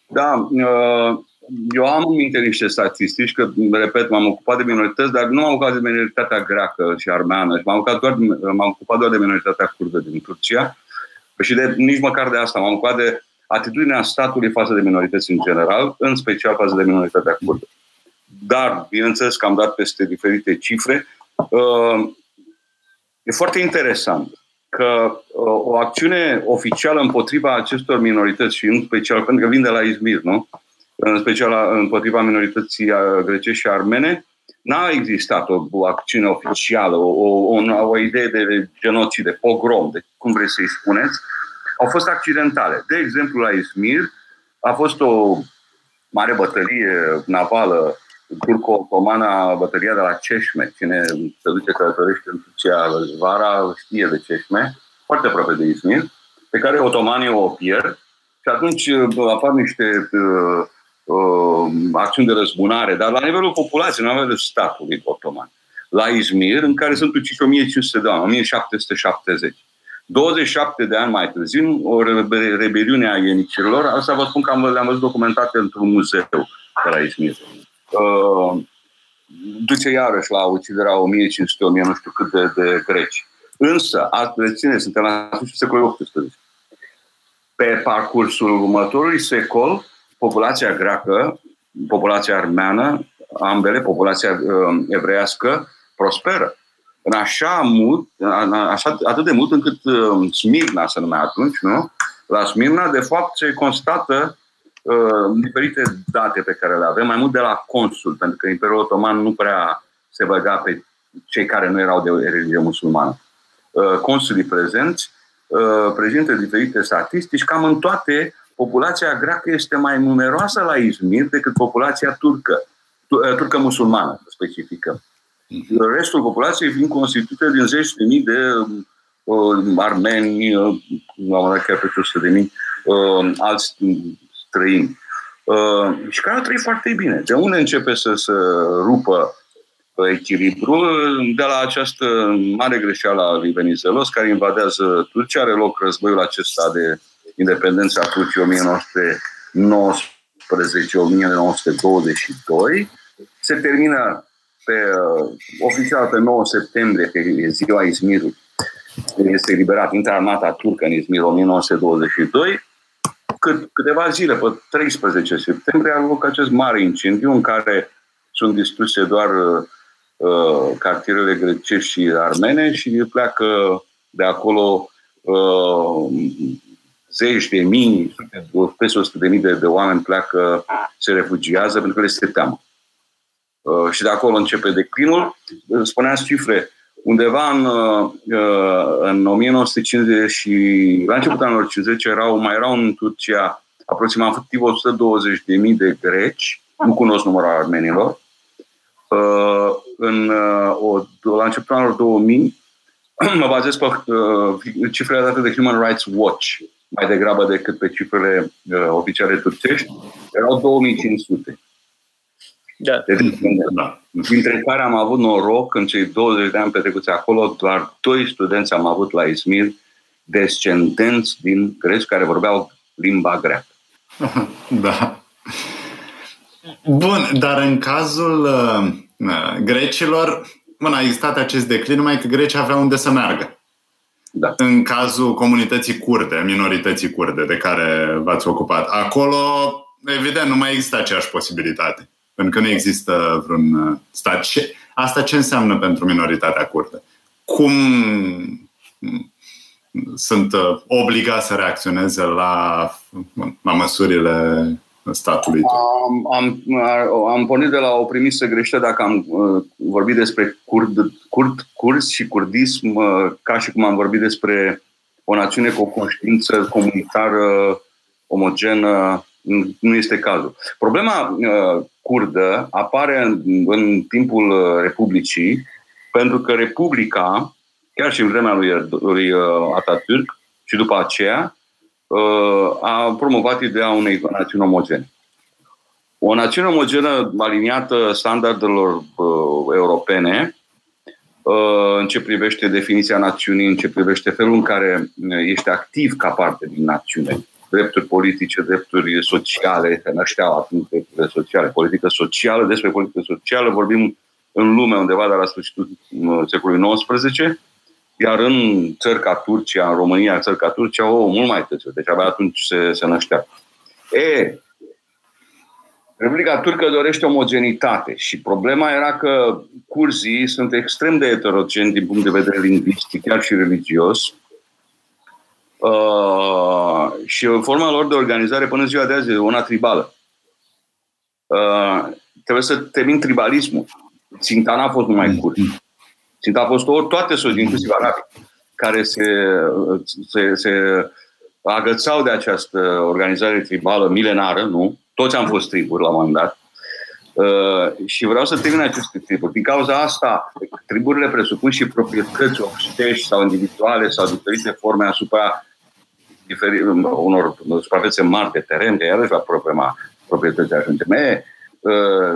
Da, uh, eu am în minte niște statistici, că, repet, m-am ocupat de minorități, dar nu m-am ocupat de minoritatea greacă și armeană, m-am ocupat doar, m-am ocupat doar de minoritatea kurdă din Turcia și de, nici măcar de asta, m-am ocupat de atitudinea statului față de minorități în general, în special față de minoritatea kurdă. Dar, bineînțeles că am dat peste diferite cifre. Uh, e foarte interesant că uh, o acțiune oficială împotriva acestor minorități și în special pentru că vin de la Izmir, nu? În special împotriva minorității grecești și armene, n-a existat o, o acțiune oficială, o, o, o, o idee de genocid, de pogrom, de cum vreți să-i spuneți, au fost accidentale. De exemplu, la Izmir a fost o mare bătălie navală turco-otomană, bătălia de la Ceșme. Cine se duce călătorește în Turcia vara știe de Ceșme, foarte aproape de Izmir, pe care otomanii o pierd și atunci apar niște uh, uh, acțiuni de răzbunare, dar la nivelul populației, la nivelul statului otoman. La Izmir, în care sunt uciși 1500 de ani, 1770. 27 de ani mai târziu, o rebeliune a ienicilor, asta vă spun că am, le-am văzut documentate într-un muzeu de la Izmir. Uh, duce iarăși la uciderea 1500 1000 nu știu cât de, de greci. Însă, reține, suntem la sfârșitul secolului XVIII. Pe parcursul următorului secol, populația greacă, populația armeană, ambele, populația uh, evreiască, prosperă. În așa mult, așa, atât de mult încât uh, Smirna se numea atunci, nu? La Smirna, de fapt, se constată uh, diferite date pe care le avem, mai mult de la consul, pentru că Imperiul Otoman nu prea se băga pe cei care nu erau de religie musulmană. Uh, consulii prezenți uh, prezintă diferite statistici, cam în toate populația greacă este mai numeroasă la Izmir decât populația turcă, uh, turcă musulmană specifică. Mhm. Restul populației fiind constituite din zeci de mii de uh, armeni, uh, la un chiar pe 100 de mii, uh, alți străini. Uh, și care au trăit foarte bine. De unde începe să se rupă echilibru de la această mare greșeală a lui Venizelos care invadează Turcia. Are loc războiul acesta de independență a Turciei 1919-1922. Se termină pe, uh, oficial pe 9 septembrie, că e ziua Izmirului. Este eliberat, intră armata turcă în Izmir 1922. Cât, câteva zile, pe 13 septembrie, are loc acest mare incendiu în care sunt distruse doar uh, Uh, cartierele grecești și armene și pleacă de acolo uh, zeci de mii, peste 100 de mii de, de oameni pleacă, se refugiază pentru că le este teamă. Uh, și de acolo începe declinul. Spuneați cifre, undeva în, uh, în 1950 și la începutul anilor 50 erau, mai erau în Turcia aproximativ 120.000 de greci, nu cunosc numărul armenilor, Uh, în, uh, o, la începutul anilor 2000, <clears throat> mă bazez pe uh, cifrele date de Human Rights Watch, mai degrabă decât pe cifrele uh, oficiale turcești, erau 2500. Da. Deci, da. Dintre care am avut noroc în cei 20 de ani petrecuți acolo, doar doi studenți am avut la Izmir, descendenți din greci care vorbeau limba greacă. <laughs> Da. Bun, dar în cazul uh, uh, grecilor, bun, a existat acest declin, numai că grecii aveau unde să meargă. Da. În cazul comunității kurde, minorității kurde de care v-ați ocupat, acolo, evident, nu mai există aceeași posibilitate. Pentru că nu există vreun uh, stat. Ce, asta ce înseamnă pentru minoritatea kurdă? Cum sunt uh, obligați să reacționeze la, la măsurile statului Am, am, am pornit de la o premisă greșită dacă am uh, vorbit despre curd, curd, curs și kurdism uh, ca și cum am vorbit despre o națiune cu o conștiință comunitară omogenă. Nu este cazul. Problema uh, curdă apare în, în timpul uh, Republicii pentru că Republica, chiar și în vremea lui, lui uh, Atatürk și după aceea, Uh, a promovat ideea unei națiuni omogene. O națiune omogenă aliniată standardelor uh, europene uh, în ce privește definiția națiunii, în ce privește felul în care ești activ ca parte din națiune, drepturi politice, drepturi sociale, că nășteau atunci drepturile sociale, politică socială, despre politică socială vorbim în lume undeva de la sfârșitul secolului XIX, iar în țări ca Turcia, în România, țări ca Turcia, o, mult mai târziu. Deci abia atunci se, se năștea. E, Republica Turcă dorește omogenitate și problema era că curzii sunt extrem de heterogeni din punct de vedere lingvistic, chiar și religios. Uh, și forma lor de organizare până ziua de azi e una tribală. Uh, trebuie să termin tribalismul. Ținta n-a fost numai curzi. Ținta a fost ori toate societăți, inclusiv arabii, care se, se, se agățau de această organizare tribală milenară, nu? Toți am fost triburi la un moment dat. Uh, și vreau să termin aceste triburi. Din cauza asta, triburile presupun și proprietăți obștești sau individuale sau diferite forme asupra diferi, unor suprafețe mari de teren, că iarăși va problema proprietății ajunge. Uh,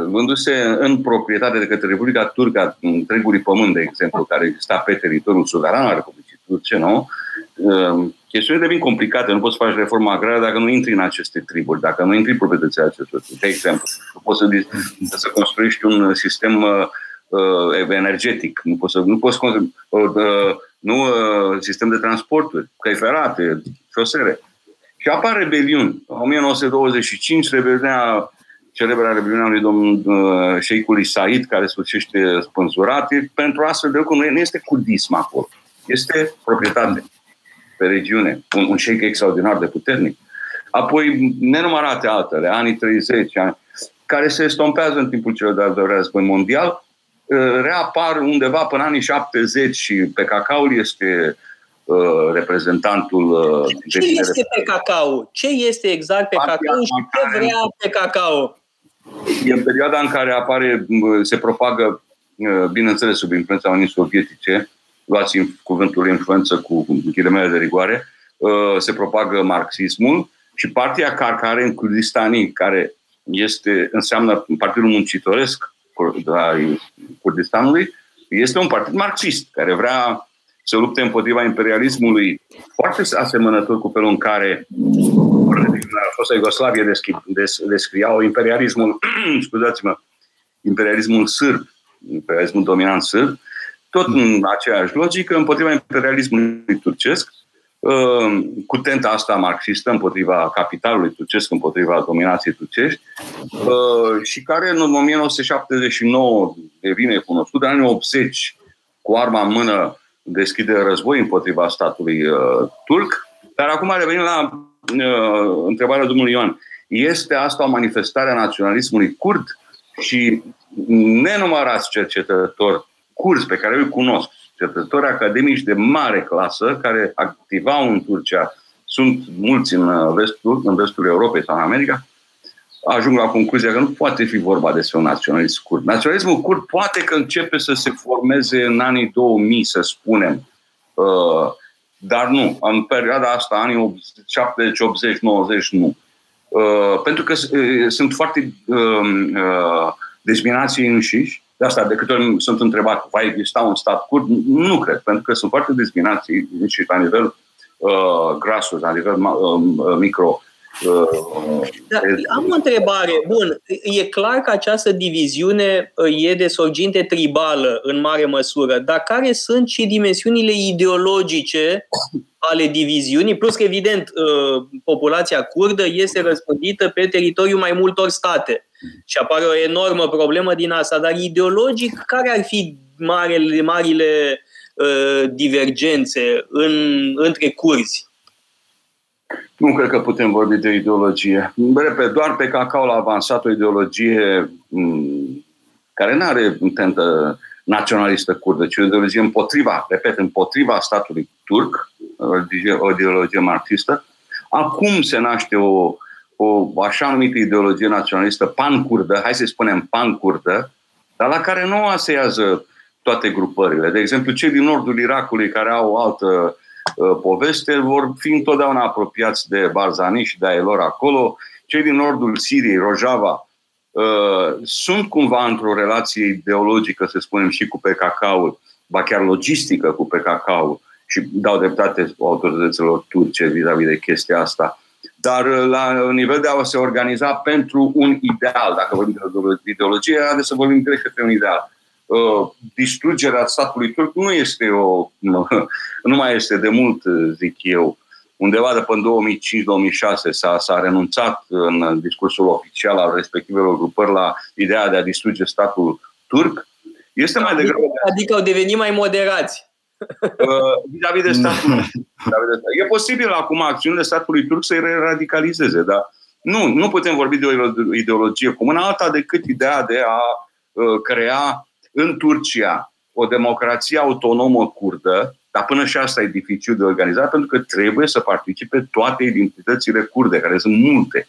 vându-se în proprietate de către Republica Turcă întregului pământ, de exemplu, care exista pe teritoriul suveran al Republicii Turce, nu? Uh, chestiunile devin complicate. Nu poți să faci reforma agrară dacă nu intri în aceste triburi, dacă nu intri în proprietatea acestor triburi. De exemplu, nu poți să, să construiești un sistem uh, energetic. Nu poți să, nu poți uh, nu sistem de transporturi, căi ferate, șosere. Și apar rebeliuni. În 1925, rebeliunea, celebra rebeliunea lui domnul uh, Sheikului Said, care sfârșește spânzurat, pentru astfel de lucruri nu este curdism acolo. Este proprietate pe regiune. Un, un sheik extraordinar de puternic. Apoi, nenumărate altele, anii 30, ani, care se estompează în timpul celor de-al doilea război mondial, uh, reapar undeva până anii 70 și pe cacaul este Uh, reprezentantul... Uh, ce este pe cacao? Ce este exact pe cacao și ce vrea pe cacao? E în perioada în care apare, se propagă, uh, bineînțeles, sub influența Uniunii Sovietice, luați cuvântul influență cu ghilimele de rigoare, se propagă marxismul și partia Carcare în Kurdistanii, care este, înseamnă Partidul Muncitoresc al Kurdistanului, este un partid marxist care vrea să lupte împotriva imperialismului foarte asemănător cu felul în care fosta Iugoslavie descriau imperialismul, <clears throat> scuzați-mă, imperialismul sârb, imperialismul dominant sârb, tot în aceeași logică, împotriva imperialismului turcesc, uh, cu tenta asta marxistă împotriva capitalului turcesc, împotriva dominației turcești, uh, și care în 1979 devine cunoscut, în anii 80, cu arma în mână, deschide război împotriva statului uh, turc. Dar acum revenim la uh, întrebarea domnului Ioan. Este asta o manifestare a naționalismului curd? Și nenumărați cercetători curzi pe care îi cunosc, cercetători academici de mare clasă care activau în Turcia, sunt mulți în vestul, în vestul Europei sau în America, ajung la concluzia că nu poate fi vorba despre un naționalism curd. Naționalismul curd poate că începe să se formeze în anii 2000, să spunem, uh, dar nu. În perioada asta, anii 70, 80, 90, nu. Uh, pentru că uh, sunt foarte um, dezbinați înșiși, de asta, de câte ori sunt întrebat, va exista un stat curd? Nu cred, pentru că sunt foarte dezbinați înșiși la nivel uh, grasul, la nivel uh, micro da, am o întrebare. Bun, e clar că această diviziune uh, e de sorginte tribală în mare măsură, dar care sunt și dimensiunile ideologice ale diviziunii? Plus că, evident, uh, populația curdă este răspândită pe teritoriul mai multor state și apare o enormă problemă din asta, dar ideologic, care ar fi marele, marile uh, divergențe în, între curzi? Nu cred că putem vorbi de ideologie. Repet, doar pe cacao a avansat o ideologie mm, care nu are intentă naționalistă curdă, ci o ideologie împotriva, repet, împotriva statului turc, o ideologie marxistă. Acum se naște o, o așa numită ideologie naționalistă pan-curdă, hai să spunem pan-curdă, dar la care nu asează toate grupările. De exemplu, cei din nordul Irakului care au o altă Uh, poveste vor fi întotdeauna apropiați de Barzani și de lor acolo. Cei din nordul Siriei, Rojava, uh, sunt cumva într-o relație ideologică, să spunem, și cu PKK-ul, ba chiar logistică cu PKK-ul și dau dreptate autorităților turce vis-a-vis de chestia asta. Dar uh, la nivel de a se organiza pentru un ideal, dacă vorbim de ideologie, haideți să vorbim direct către un ideal. Uh, distrugerea statului turc nu este o, nu <laughs> mai este de mult, zic eu. Undeva de până 2005-2006 s-a, s-a renunțat în discursul oficial al respectivelor grupări la ideea de a distruge statul turc. Este mai degrabă... Adică au devenit mai moderați. <laughs> Uh, vis-a-vis de statul. e posibil acum acțiunile statului turc să-i radicalizeze, dar nu, nu putem vorbi de o ideologie comună alta decât ideea de a uh, crea în Turcia o democrație autonomă curdă, dar până și asta e dificil de organizat pentru că trebuie să participe toate identitățile kurde, care sunt multe.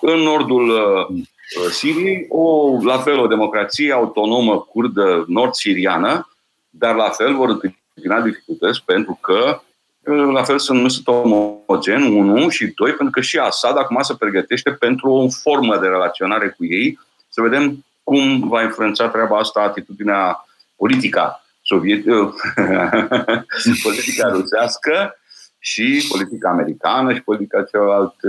În nordul uh, uh, Siriei, o, la fel o democrație autonomă kurdă nord-siriană, dar la fel vor întâmpina dificultăți pentru că uh, la fel sunt, nu sunt omogen, unu și doi, pentru că și Assad acum se pregătește pentru o formă de relaționare cu ei, să vedem cum va influența treaba asta atitudinea politica sovietică, <laughs> politica rusească și politica americană și politica celelalte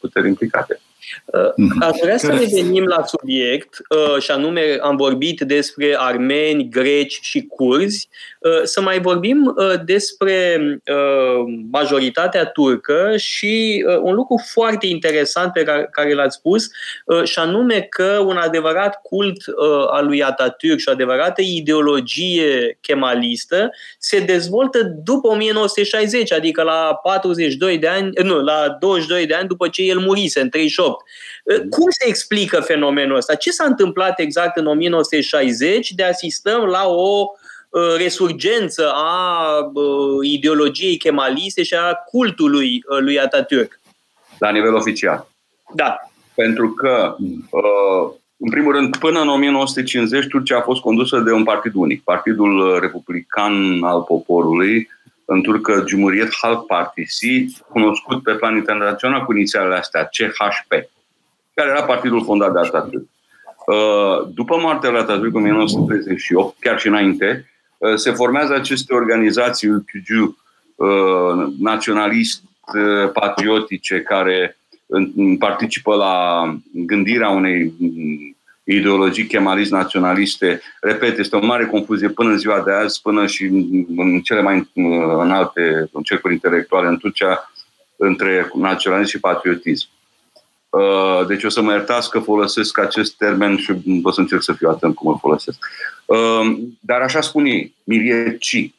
puteri implicate. Uh, aș vrea să revenim la subiect uh, și anume am vorbit despre armeni, greci și curzi. Uh, să mai vorbim despre majoritatea turcă și un lucru foarte interesant pe care l-ați spus și anume că un adevărat cult al lui Atatürk și o adevărată ideologie kemalistă se dezvoltă după 1960, adică la 42 de ani, nu, la 22 de ani după ce el murise, în 38. Cum se explică fenomenul ăsta? Ce s-a întâmplat exact în 1960 de asistăm la o uh, resurgență a uh, ideologiei kemaliste și a cultului uh, lui Atatürk? La nivel oficial. Da. Pentru că, în primul rând, până în 1950, Turcia a fost condusă de un partid unic, Partidul Republican al Poporului, în turcă Cumhuriyet Halk Partisi, cunoscut pe plan internațional cu inițialele astea, CHP care era partidul fondat de Atatürk. Uh, după moartea lui Atatürk în 1938, chiar și înainte, uh, se formează aceste organizații UQG, uh, naționalist patriotice care participă la gândirea unei ideologii chemalist naționaliste. Repet, este o mare confuzie până în ziua de azi, până și în cele mai înalte cercuri intelectuale în Turcia, între naționalism și patriotism. Uh, deci o să mă iertați că folosesc acest termen și o să încerc să fiu atent cum îl folosesc. Uh, dar așa spun ei, milieci,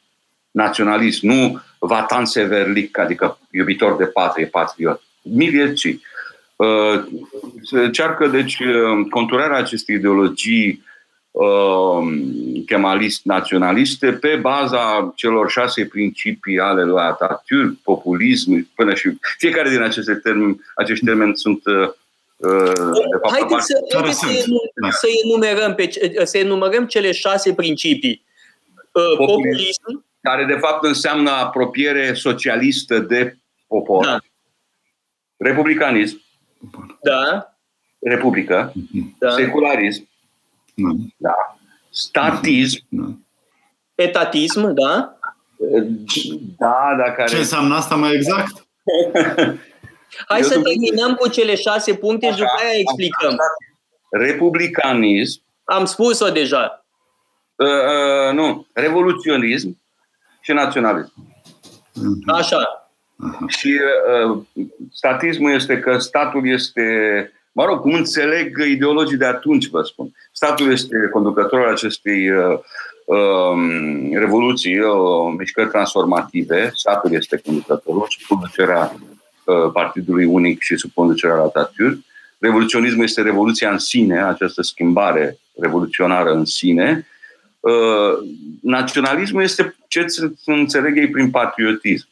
naționalist, nu vatan severlic, adică iubitor de patrie, patriot. Milieci. Uh, se încearcă, deci, conturarea acestei ideologii kemalist-naționaliste pe baza celor șase principii ale lui Atatürk, populism, până și fiecare din aceste termeni, acești termeni sunt uh, de fapt, haideți să, haideți să, da. să, enumerăm pe, să enumerăm cele șase principii. Uh, populism. Care de fapt înseamnă apropiere socialistă de popor. Da. Republicanism. Da. Republică. Da. Secularism. Da. da. Statism. Da. Etatism, da? Da, da, care... Ce înseamnă asta mai exact? <laughs> Hai Eu să terminăm cu cele șase puncte și după aia explicăm. Republicanism. Am spus-o deja. Uh, uh, nu. Revoluționism și naționalism. Așa. Și uh, statismul este că statul este mă rog, cum înțeleg ideologii de atunci, vă spun. Statul este conducătorul acestei uh, uh, revoluții, uh, mișcări transformative. Statul este conducătorul sub conducerea uh, Partidului Unic și sub conducerea la Atatürk. Revoluționismul este revoluția în sine, această schimbare revoluționară în sine. Uh, naționalismul este ce înțeleg ei prin patriotism.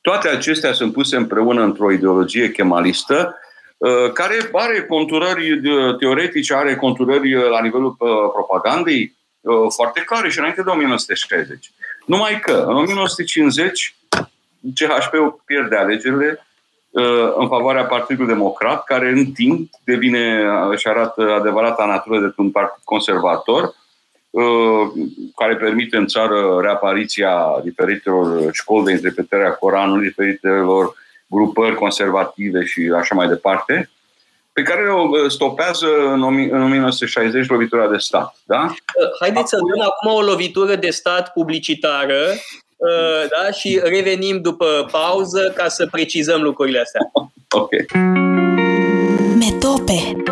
Toate acestea sunt puse împreună într-o ideologie chemalistă Uh, care are conturări teoretice, are conturări uh, la nivelul uh, propagandei foarte clare și înainte de 1960. Numai că în 1950 CHP-ul pierde alegerile în favoarea Partidului Democrat, care în timp devine și arată adevărata natură de un partid conservator, care permite în țară reapariția diferitelor școli de interpretare a Coranului, diferitelor grupări conservative și așa mai departe, pe care o uh, stopează în 1960 lovitura de stat. Da? Uh, haideți să dăm acum o lovitură de stat publicitară uh, da? și revenim după pauză ca să precizăm lucrurile astea. Ok. Metope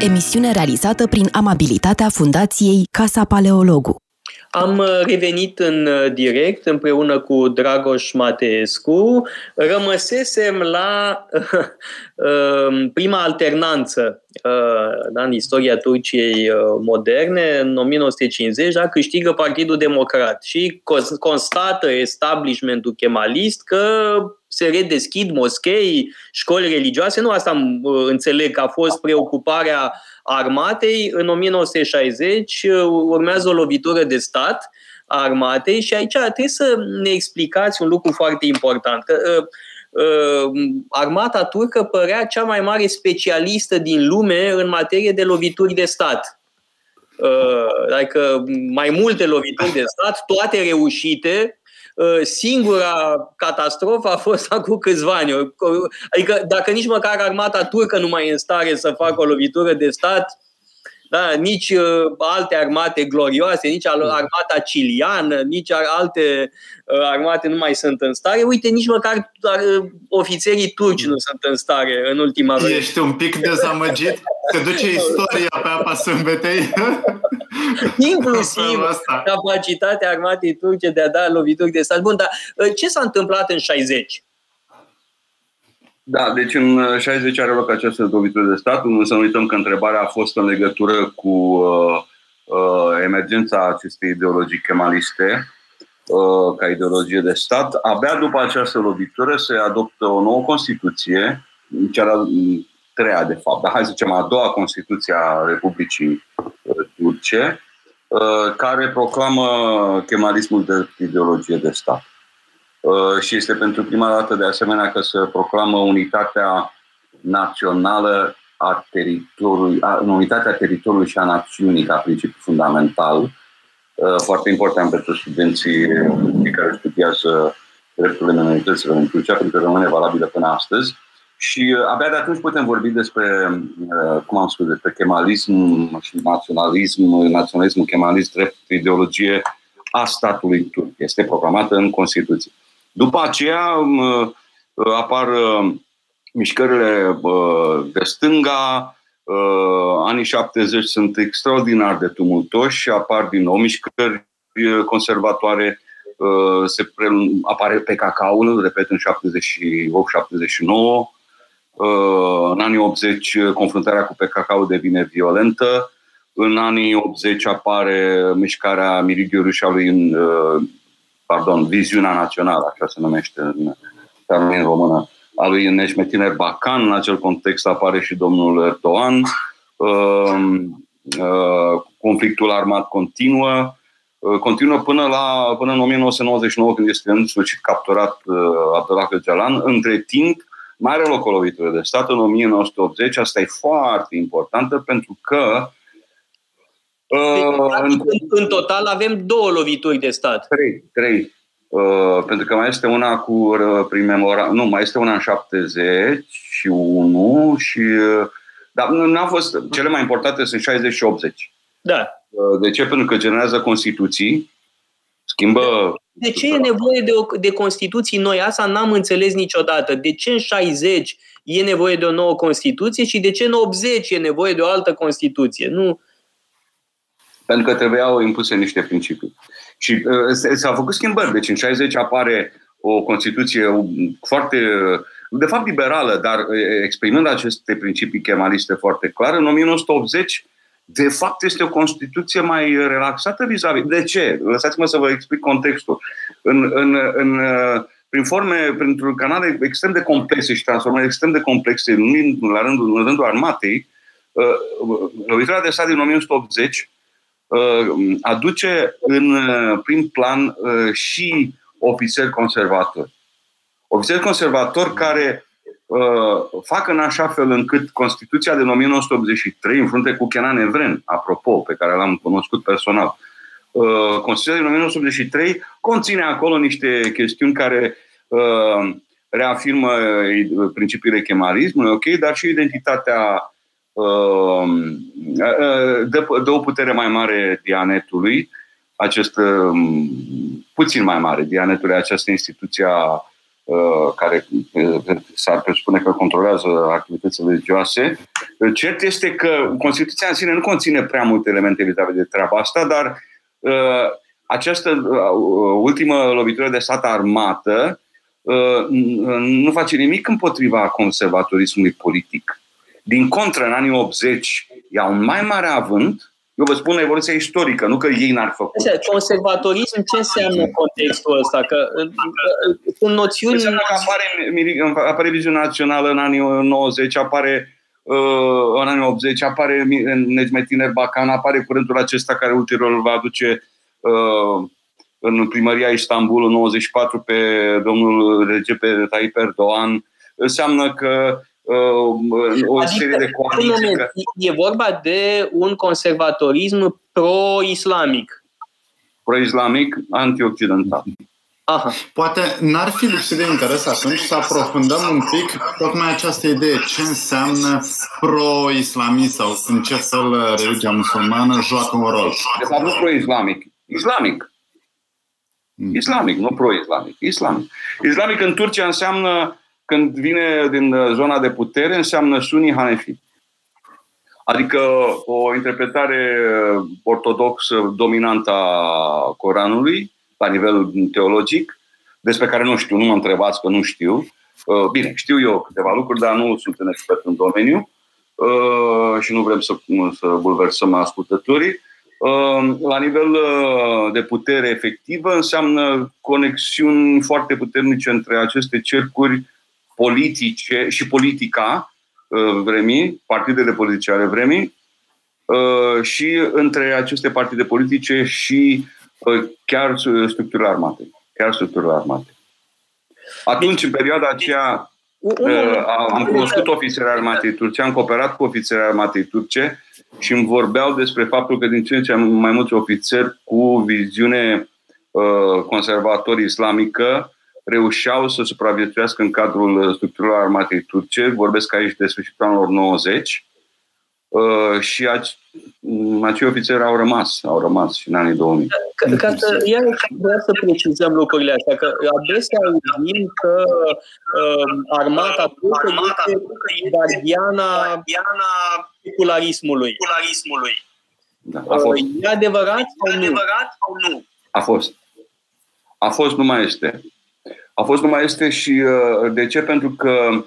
Emisiune realizată prin amabilitatea Fundației Casa Paleologu. Am uh, revenit în uh, direct împreună cu Dragoș Mateescu. Rămăsesem la uh, <laughs> prima alternanță da, în istoria Turciei moderne, în 1950, da, câștigă Partidul Democrat și constată establishmentul kemalist că se redeschid moschei, școli religioase. Nu asta înțeleg că a fost preocuparea armatei. În 1960 uh, urmează o lovitură de stat a armatei și aici trebuie să ne explicați un lucru foarte important. Că, uh, uh, armata turcă părea cea mai mare specialistă din lume în materie de lovituri de stat. Uh, adică mai multe lovituri de stat, toate reușite, uh, singura catastrofă a fost <laughs> acum câțiva ani. Adică dacă nici măcar armata turcă nu mai e în stare să facă o lovitură de stat, da, nici uh, alte armate glorioase, nici mm. armata ciliană, nici alte uh, armate nu mai sunt în stare. Uite, nici măcar uh, ofițerii turci mm. nu sunt în stare în ultima vreme. Ești un pic dezamăgit? Se duce istoria pe apa sâmbetei? <laughs> Inclusiv capacitatea armatei turce de a da lovituri de stat. Bun, dar uh, ce s-a întâmplat în 60? Da, deci în 60 uh, are loc această lovitură de stat. Nu să nu uităm că întrebarea a fost în legătură cu uh, uh, emergența acestei ideologii kemaliste uh, ca ideologie de stat. Abia după această lovitură se adoptă o nouă Constituție, cea treia de fapt, dar hai să zicem a doua Constituție a Republicii uh, Turce, uh, care proclamă kemalismul de ideologie de stat. Uh, și este pentru prima dată de asemenea că se proclamă unitatea națională a teritoriului, a, unitatea teritoriului și a națiunii ca principiu fundamental, uh, foarte important pentru studenții care studiază drepturile minorităților în Turcia, pentru că rămâne valabilă până astăzi. Și uh, abia de atunci putem vorbi despre, cum am spus, despre kemalism și naționalism, naționalism, kemalism, drept ideologie a statului turc. Este proclamată în Constituție. După aceea um, uh, apar uh, mișcările uh, de stânga, anii 70 sunt extraordinar de tumultoși, apar din nou mișcări conservatoare, se pre, apare pe cacaul, repet, în 78-79. În anii 80 confruntarea cu PKK devine violentă. În anii 80 apare mișcarea Miridiu Rușalui în pardon, viziunea națională, așa se numește în termen română, a lui Neșmetiner Bacan. În acel context apare și domnul Erdogan. Ehm, ehm, conflictul armat continuă. Ehm, continuă până, la, până în 1999, când este în sfârșit capturat Abdullah Öcalan. Între timp, mai are loc o lovitură de stat în 1980. Asta e foarte importantă pentru că deci, în, în total avem două lovituri de stat. Trei, trei. Uh, pentru că mai este una cu uh, prin memora... Nu, mai este una în 70 și 1 și... Uh, dar nu a fost... Cele mai importante sunt 60 și 80. Da. Uh, de ce? Pentru că generează Constituții, schimbă... De ce e nevoie de, o, de Constituții noi? Asta n-am înțeles niciodată. De ce în 60 e nevoie de o nouă Constituție și de ce în 80 e nevoie de o altă Constituție? Nu, pentru că trebuiau impuse niște principii. Și uh, s-au făcut schimbări. Deci în 60 apare o Constituție foarte, de fapt liberală, dar uh, exprimând aceste principii chemaliste foarte clar. În 1980, de fapt, este o Constituție mai relaxată vis-a-vis. De ce? Lăsați-mă să vă explic contextul. În, în, în, uh, prin forme, printr-un canale extrem de complexe și transformări extrem de complexe, în, la rândul, în rândul armatei, lovitura de stat din 1980 Uh, aduce în uh, prim plan uh, și ofițeri conservatori. Ofițeri conservatori care fac în așa fel încât Constituția din 1983, în frunte cu Kenan Evren, apropo, pe care l-am cunoscut personal, Constituția din 1983 conține acolo niște chestiuni care reafirmă principiile chemalismului, ok, dar și identitatea Ehm, dă, dă o putere mai mare Dianetului, acest, ehm, puțin mai mare Dianetului, această instituție ehm, care s-ar presupune că controlează activitățile religioase. Cert este că Constituția în sine nu conține prea multe elemente vis de treaba asta, dar această ultimă lovitură de stat armată nu face nimic împotriva conservatorismului politic. Din contră, în anii 80, iau un mai mare avânt. Eu vă spun evoluția istorică, nu că ei n-ar făcut. Conservatorism, ce înseamnă contextul ăsta? Că sunt noțiuni... Înseamnă că apare, apare viziunea națională în anii 90, apare uh, în anii 80, apare Necmetiner Bacan, apare curentul acesta care ulterior va aduce uh, în primăria Istanbul în 94 pe domnul Recep Tayyip Erdogan. Înseamnă că Uh, o adică, serie de coaliții. E vorba de un conservatorism pro-islamic. Pro-islamic, anti-occidental. Aha. Poate n-ar fi lipsit de interes atunci să aprofundăm un pic tocmai această idee. Ce înseamnă pro-islamist sau în ce fel religia musulmană joacă un rol? De fapt, nu pro-islamic. Islamic. Mm. Islamic, nu pro-islamic. Islamic. Islamic în Turcia înseamnă, când vine din zona de putere, înseamnă sunii hanefi. Adică o interpretare ortodoxă dominantă a Coranului, la nivel teologic, despre care nu știu, nu mă întrebați că nu știu. Uh, bine, știu eu câteva lucruri, dar nu sunt un expert în domeniu uh, și nu vrem să, să bulversăm ascultătorii. Uh, la nivel de putere efectivă înseamnă conexiuni foarte puternice între aceste cercuri politice și politica vremii, partidele politice ale vremii, și între aceste partide politice și chiar structurile armate. Chiar structurile armate. Atunci, în perioada aceea, uh, am cunoscut ofițerii armatei turce, am cooperat cu ofițerii armatei turce și îmi vorbeau despre faptul că din ce în ce mai mulți ofițeri cu viziune uh, conservator islamică reușeau să supraviețuiască în cadrul structurilor armatei turce. Vorbesc aici de sfârșitul anilor 90 Uh, și aci, mm, acei ofițeri au rămas, au rămas și în anii 2000. Ca, ca să, iar vreau să precizăm lucrurile astea, că adesea auzim că uh, armata turcă este guardiana, guardiana secularismului. secularismului. Da, a fost. Uh, e adevărat sau nu? adevărat sau nu? A fost. A fost, nu mai este. A fost, nu mai este și uh, de ce? Pentru că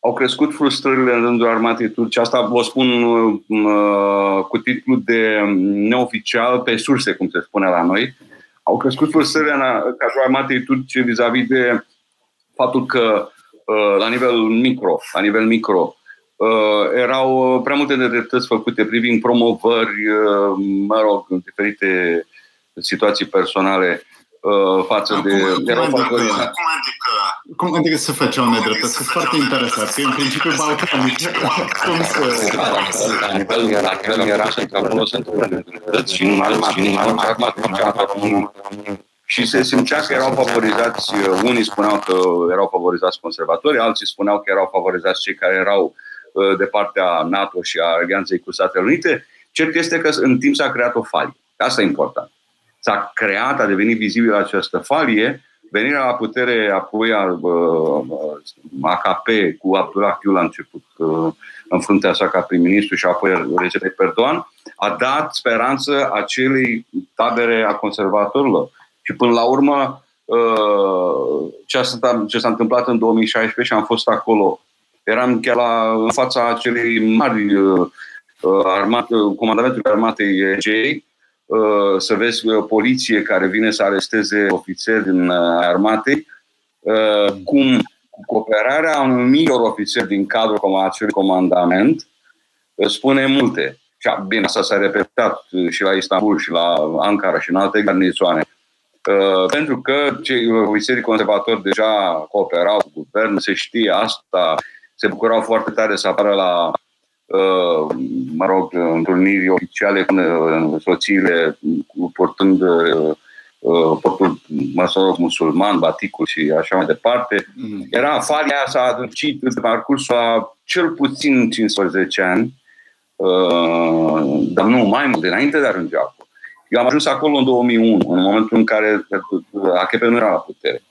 au crescut frustrările în rândul armatei turce. Asta vă spun uh, cu titlu de neoficial, pe surse, cum se spune la noi. Au crescut frustrările în cadrul armatei turce vis-a-vis de faptul că uh, la nivel micro, la nivel micro, uh, erau prea multe nedreptăți făcute privind promovări, uh, mă rog, în diferite situații personale Uh, față Acum, de... Cum, erau adică, cum, adică, cum adică să face o nedreptate? Sunt foarte interesat. Că în principiu balcanic. cum să... La nivel, la nivel era să acolo sunt nedreptăți și nu și se simțea că erau favorizați, unii spuneau că erau favorizați conservatori, alții spuneau că erau favorizați cei care erau uh, de partea NATO și a alianței cu Statele Unite. Cert este că în timp s-a creat o falie. Asta e important s-a creat, a devenit vizibil această falie, venirea la putere apoi a AKP cu Abdullah Gül a început în fruntea sa ca prim-ministru și apoi Recep Perdoan, a dat speranță acelei tabere a conservatorilor. Și până la urmă, ce s-a, ce s-a întâmplat în 2016 și am fost acolo, eram chiar la, în fața acelei mari armate, comandamentului armatei Egei, Uh, să vezi uh, poliție care vine să aresteze ofițeri din uh, armate, cum cu cooperarea anumitor ofițeri din cadrul acelui comandament spune multe. Și bine, asta s-a repetat și la Istanbul și la Ankara și în alte garnizoane. Pentru că cei ofițerii conservatori deja cooperau cu guvernul, se știe asta, se bucurau foarte tare să apară la Uh, mă rog, întâlniri oficiale cu uh, soțiile purtând uh, portul, mă rog, musulman, baticul și așa mai departe. Mm. Era falia s-a adâncit în parcursul a cel puțin 15 ani, dar nu mai mult, înainte de a ajunge acolo. Eu am ajuns acolo în 2001, în momentul în care AKP nu era la putere.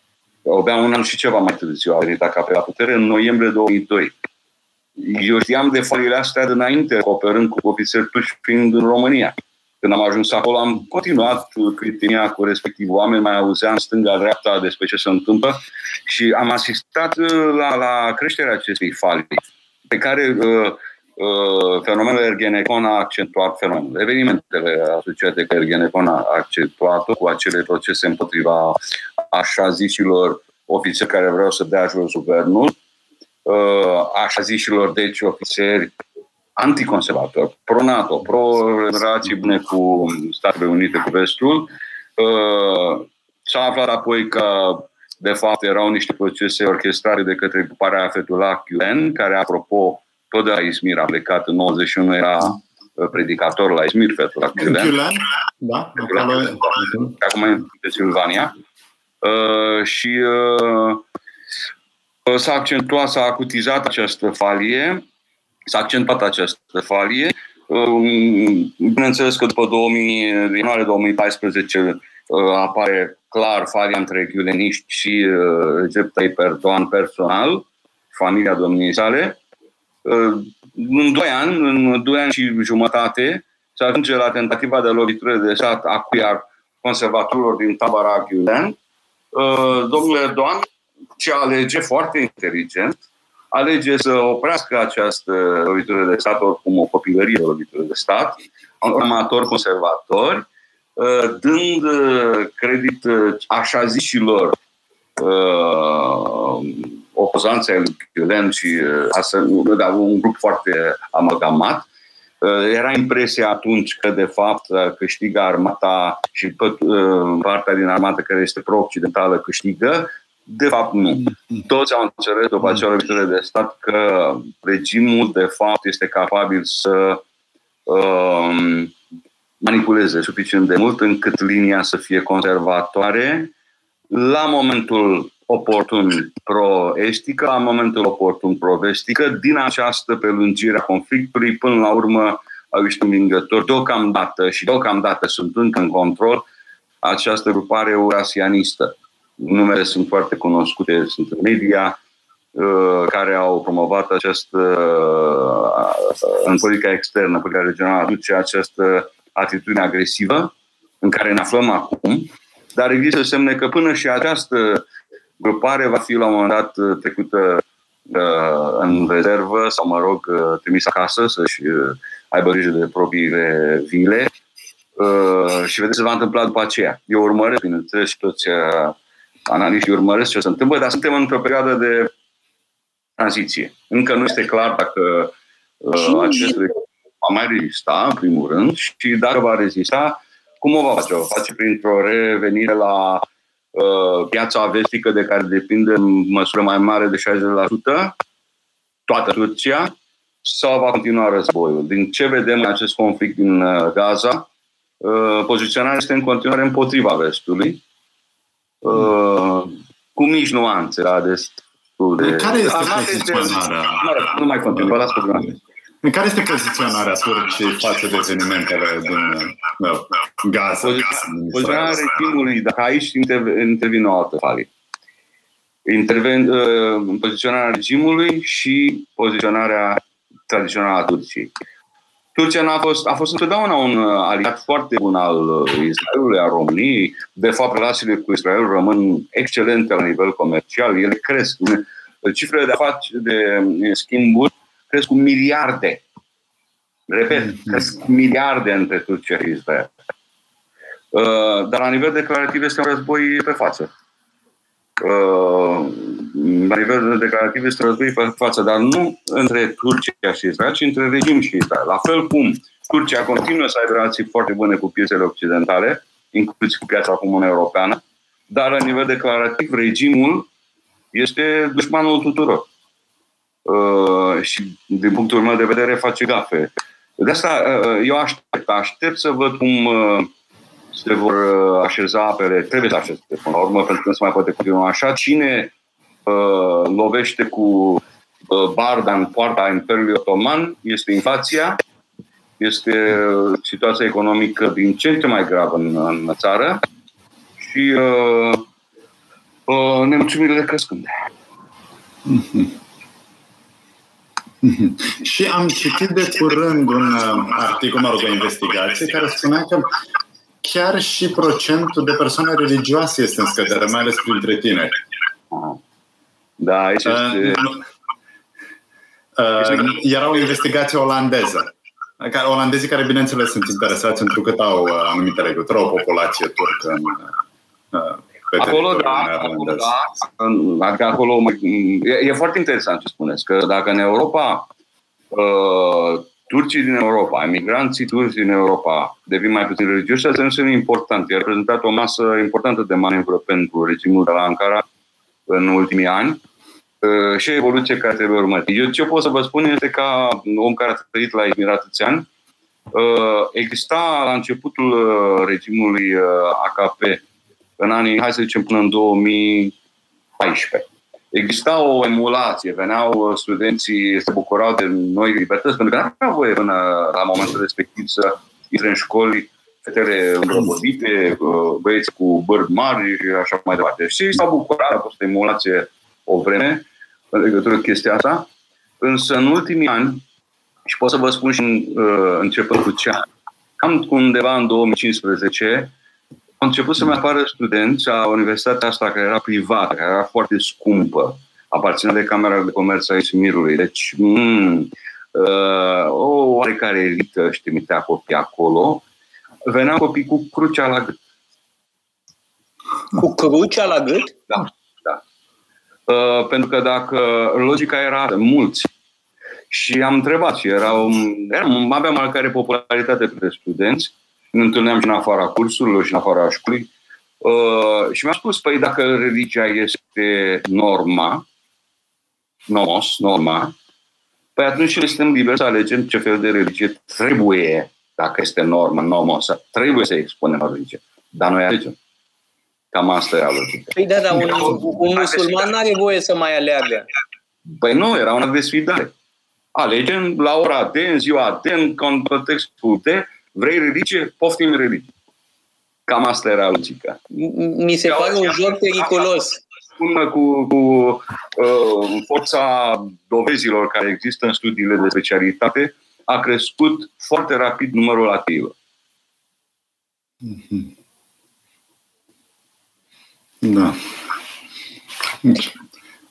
Abia un an și ceva mai târziu a venit AKP la putere, în noiembrie 2002. Eu știam de faliile astea de înainte, cooperând cu ofițeri turci fiind în România. Când am ajuns acolo, am continuat prietenia cu respectiv oameni, mai auzeam stânga-dreapta despre ce se întâmplă și am asistat uh, la, la creșterea acestei falii, pe care uh, uh, fenomenul Ergenekon a accentuat fenomenul. Evenimentele asociate cu Ergenekon a accentuat cu acele procese împotriva așa zisilor ofițeri care vreau să dea jos guvernul, Uh, așa zișilor, deci ofițeri anticonservatori, pro-NATO, pro-relații bune cu Statele Unite, cu vestul. Uh, s-a aflat apoi că de fapt erau niște procese orchestrate de către gruparea Fetullah Gülen, care, apropo, tot de la Izmir a plecat în 91, era uh, predicator la Izmir, Fetullah Gülen. Gülen, da. Acum în Silvania. și s-a accentuat, s-a acutizat această falie, s-a accentuat această falie. Bineînțeles că după 2000, ianuarie 2014 apare clar falia între ghiuleniști și Recep Tayyip Erdogan personal, familia domniei sale. În doi ani, în doi ani și jumătate, se ajunge la tentativa de lovitură de stat a cui conservatorilor din tabăra Gulen. Domnul Erdogan ce alege foarte inteligent, alege să oprească această lovitură de stat, oricum o copilărie de lovitură de stat, amatori conservatori, uh, dând uh, credit uh, așa zișilor opozanții ai lui Gulen și da, un grup foarte amalgamat, era impresia atunci că, de fapt, câștigă armata și partea din armată care este pro-occidentală câștigă, de fapt, nu. Toți au înțeles după acea lovitură de stat că regimul, de fapt, este capabil să um, manipuleze suficient de mult încât linia să fie conservatoare. La momentul oportun pro-estică, la momentul oportun pro-vestică, din această prelungire a conflictului, până la urmă au ieșit învingători deocamdată și deocamdată sunt încă în control această grupare eurasianistă numele sunt foarte cunoscute, sunt în media, uh, care au promovat această, uh, în politica externă, în politica regională, aduce această atitudine agresivă în care ne aflăm acum, dar există semne că până și această grupare va fi la un moment dat uh, trecută în rezervă sau, mă rog, trimisă acasă să-și aibă grijă de propriile vile și vedeți ce se va întâmpla după aceea. Eu urmăresc, bineînțeles, și toți analiștii urmăresc ce se întâmplă, dar suntem într-o perioadă de tranziție. Încă nu este clar dacă uh, acest va mai rezista, în primul rând, și dacă va rezista, cum o va face? O va face printr-o revenire la uh, piața vestică de care depinde în măsură mai mare de 60% toată Turcia, sau va continua războiul? Din ce vedem în acest conflict din uh, Gaza, uh, poziționarea este în continuare împotriva vestului uh, cu mici nuanțe la destul de... Care este poziționarea? Nu mai continuu, vă las pe în care este poziționarea Turciei față de evenimentele din no, Gaza? Poziționarea regimului, dacă aici intervine o altă falie. Interven, uh, poziționarea regimului și poziționarea tradițională a Turciei. Turcia a fost, a fost întotdeauna un uh, aliat foarte bun al uh, Israelului, a României. De fapt, relațiile cu Israel rămân excelente la nivel comercial. Ele cresc. Cifrele de afaceri de schimburi cresc cu miliarde. Repet, mm-hmm. cresc cu miliarde între Turcia și Israel. Uh, dar la nivel declarativ este un război pe față. La nivel declarativ este un război pe față, dar nu între Turcia și Israel, ci între regim și Israel. La fel cum Turcia continuă să aibă relații foarte bune cu piețele occidentale, inclusiv cu piața comună europeană, dar la nivel declarativ regimul este dușmanul tuturor. Uh, și din punctul meu de vedere face gafe. De asta uh, eu aștept, aștept să văd cum uh, se vor uh, așeza apele, trebuie să așeze până la urmă, pentru că nu se mai poate continua așa. Cine uh, lovește cu uh, barda în poarta Imperiului Otoman este inflația, este uh, situația economică din ce în ce mai gravă în, în țară și uh, uh, nemulțumirile crescând. Mm-hmm. Și am citit de curând un uh, articol, mă rog, o investigație care spunea că chiar și procentul de persoane religioase este în scădere, mai ales printre tineri. Da, aici uh, este... Uh, era o investigație olandeză. Olandezii care, bineînțeles, sunt interesați pentru că au uh, anumite legături, au o populație turcă în, uh, pe acolo, da, acolo, da. Adică acolo e, e foarte interesant ce spuneți, că dacă în Europa uh, turcii din Europa, emigranții turci din Europa devin mai puțin religioși, asta nu important. I-a reprezentat o masă importantă de manevră pentru regimul de la Ankara în ultimii ani uh, și evoluție care trebuie urmărită. Eu ce pot să vă spun este ca om care a trăit la Izmir atâția ani, uh, exista la începutul uh, regimului AKP în anii, hai să zicem, până în 2014. Exista o emulație, veneau studenții, se bucurau de noi libertăți, pentru că nu aveau voie până la momentul respectiv să intre în școli fetele îmbrăbădite, băieți cu bărbi mari și așa mai departe. Și s-au bucurat, a fost o emulație o vreme în legătură cu chestia asta, însă în ultimii ani, și pot să vă spun și în, uh, începând cu ce an, cam undeva în 2015, au început să mai apară studenți la universitatea asta care era privată, care era foarte scumpă, aparținea de Camera de Comerț a Izmirului. Deci, mm, uh, o oarecare elită își trimitea copii acolo. Veneau copii cu crucea la gât. Cu crucea la gât? Da, da. Uh, pentru că dacă logica era mulți și am întrebat și erau, eram, aveam oarecare popularitate printre studenți, ne întâlneam și în afara cursurilor și în afara școlii. Uh, și mi-a spus, păi dacă religia este norma, nomos, norma, păi atunci le suntem liberi să alegem ce fel de religie trebuie, dacă este normă, nomos, trebuie să expunem o religie. Dar noi alegem. Cam asta e logica. Păi da, dar un, un musulman nu are voie să mai aleagă. Păi nu, era una de sfidare. Alegem la ora de, în ziua de, în contextul de, Vrei religie? Poftim religie. Cam asta era logica. Mi se pare un joc periculos. Până cu, cu uh, forța dovezilor care există în studiile de specialitate, a crescut foarte rapid numărul ateilor. Mm-hmm. Da.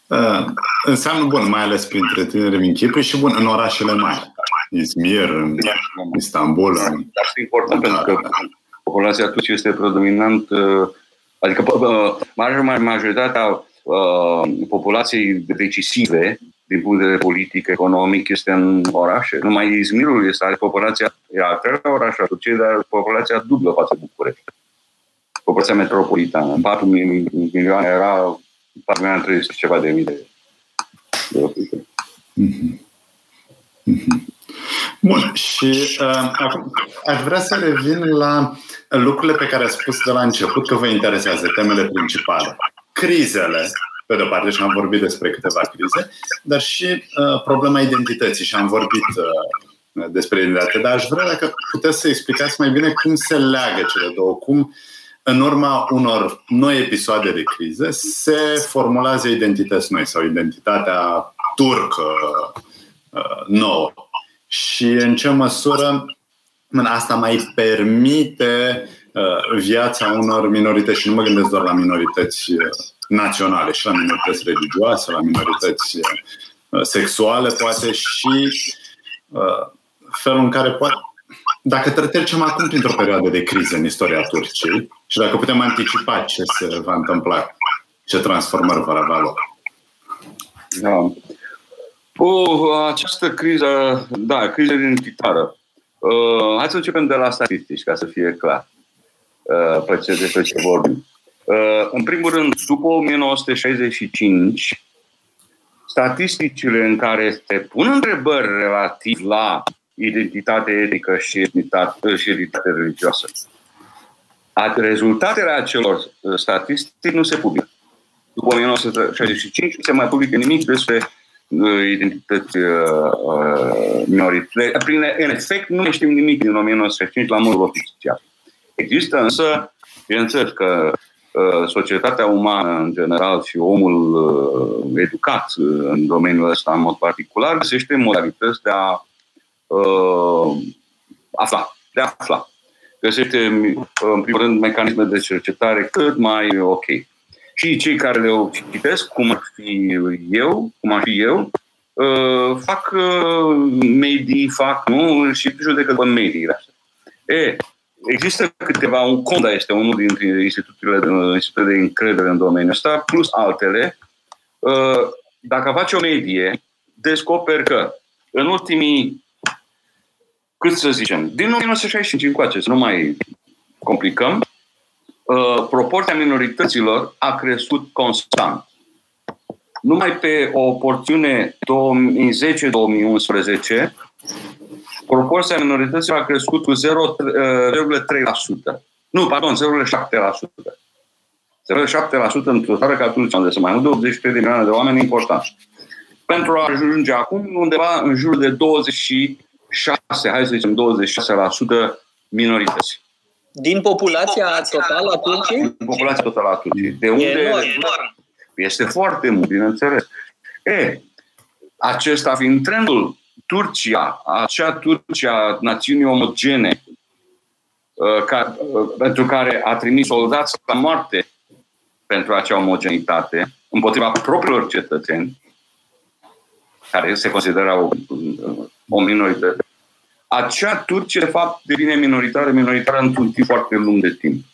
Uh, înseamnă, bun, mai ales printre tineri în Chipre și, bun, în orașele mari. Izmir, în Istanbul. În... Asta e important da, pentru că da. populația turcă este predominant, uh, adică uh, majoritatea uh, populației decisive din punct de vedere politic, economic, este în orașe. Numai Izmirul este, are populația, e a treia oraș a Turciei, dar populația dublă față București. Populația metropolitană. 4 milioane era 4 milioane 300 ceva de mii de, de locuitori. Mm-hmm. Mm-hmm. Bun, și uh, acum aș vrea să revin la lucrurile pe care ați spus de la început că vă interesează, temele principale. Crizele, pe de-o parte, și am vorbit despre câteva crize, dar și uh, problema identității și am vorbit uh, despre identitate. Dar aș vrea dacă puteți să explicați mai bine cum se leagă cele două, cum în urma unor noi episoade de criză se formulează identități noi sau identitatea turcă uh, nouă. Și în ce măsură asta mai permite uh, viața unor minorități și nu mă gândesc doar la minorități uh, naționale, și la minorități religioase, la minorități uh, sexuale, poate și felul în care poate dacă trecem acum printr-o perioadă de criză în istoria Turciei și dacă putem anticipa ce se va întâmpla, ce transformări vor avea loc. Da. Cu această criză, da, criză identitară. Uh, hai să începem de la statistici, ca să fie clar uh, pe ce, despre ce vorbim. Uh, în primul rând, după 1965, statisticile în care se pun întrebări relativ la identitate etică și etnitate, și identitate religioasă, rezultatele acelor uh, statistici nu se publică. După 1965 nu se mai publică nimic despre identități uh, uh minoritare. Prin, în efect, nu știm nimic din 1965 la modul oficial. Există însă, bineînțeles că uh, societatea umană în general și omul uh, educat uh, în domeniul ăsta în mod particular găsește modalități de a uh, afla, de a afla. Găsește, în primul rând, mecanisme de cercetare cât mai ok și cei care le citesc, cum ar fi eu, cum ar fi eu, uh, fac uh, medii, fac, nu, și judecă pe mediile astea. E, există câteva, un Conda este unul dintre institutele, uh, institutele de încredere în domeniul ăsta, plus altele. Dacă faci o medie, descoperi că în ultimii, cât să zicem, din 1965 încoace, să nu mai complicăm, Uh, proporția minorităților a crescut constant. Numai pe o porțiune 2010-2011, proporția minorităților a crescut cu 0,3%. Uh, nu, pardon, 0,7%. 0,7% într-o țară ca Turcia, unde sunt mai mult de 83 de milioane de oameni importanți. Pentru a ajunge acum undeva în jur de 26, hai să zicem 26% minorități. Din populația totală a Turciei? Din populația totală a Turciei. De unde enorm. este foarte mult, bineînțeles. E, acesta fiind trendul, Turcia, acea Turcia națiunii omogene, uh, ca, uh, pentru care a trimis soldați la moarte pentru acea omogenitate, împotriva propriilor cetățeni, care se consideră o, o minoritate, acea Turcie, de fapt, devine minoritară, minoritară într-un timp foarte lung de timp.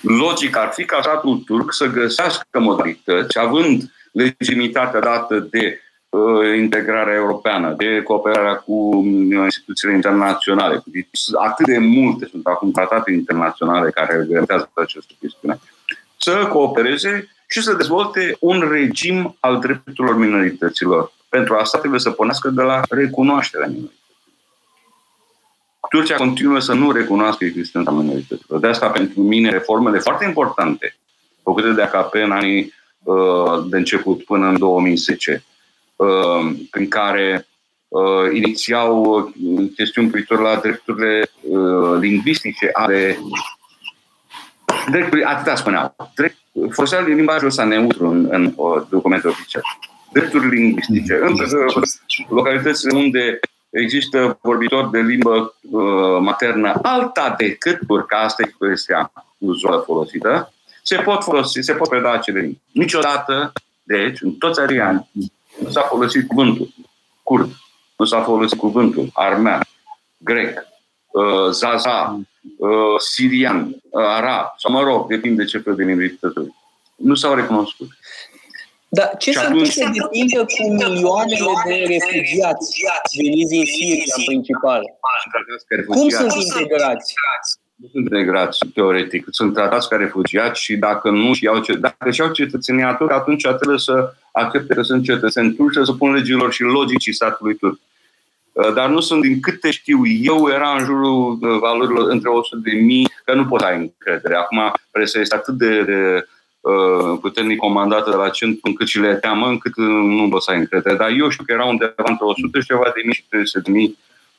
Logic ar fi ca statul turc să găsească modalități, având legitimitatea dată de uh, integrarea europeană, de cooperarea cu uh, instituțiile internaționale. Deci, atât de multe sunt acum tratate internaționale care reglementează această chestiune. Să coopereze și să dezvolte un regim al drepturilor minorităților. Pentru asta trebuie să pornească de la recunoașterea minorităților. Turcia continuă să nu recunoască existența minorităților. De asta, pentru mine, reformele foarte importante făcute de AKP în anii uh, de început până în 2010, uh, prin care uh, inițiau chestiuni privitor la drepturile lingvistice ale dreptului, atâta spuneau, drept, foloseau limbajul ăsta neutru în, în documente oficiale. Drepturi lingvistice. În localitățile unde există vorbitori de limbă uh, maternă alta decât turca, asta e expresia uzuală folosită, se pot folosi, se pot preda acele limbi. Niciodată, deci, în toți arii ani, nu s-a folosit cuvântul curd, nu s-a folosit cuvântul armean, grec, uh, zaza, uh, sirian, uh, arab, sau mă rog, depinde de ce fel de minorități. Nu s-au recunoscut. Dar ce se întâmplă de întâmplă cu milioanele de refugiați veniți din Siria în principal? Cum sunt integrați? Nu sunt integrați, teoretic. Sunt tratați ca refugiați și dacă nu și au, dacă și au cetățenia turcă, atunci trebuie să accepte că sunt cetățeni turci, să supun legilor și logicii statului turc. Uh, dar nu sunt, din câte știu eu, era în jurul uh, valorilor între 100 de mii, că nu pot ai încredere. Acum presa este atât de, de Uh, puternic comandată de la centru încât și le teamă, încât uh, nu vă să ai încredere. Dar eu știu că erau undeva între 100 și ceva de mii și 300 de mii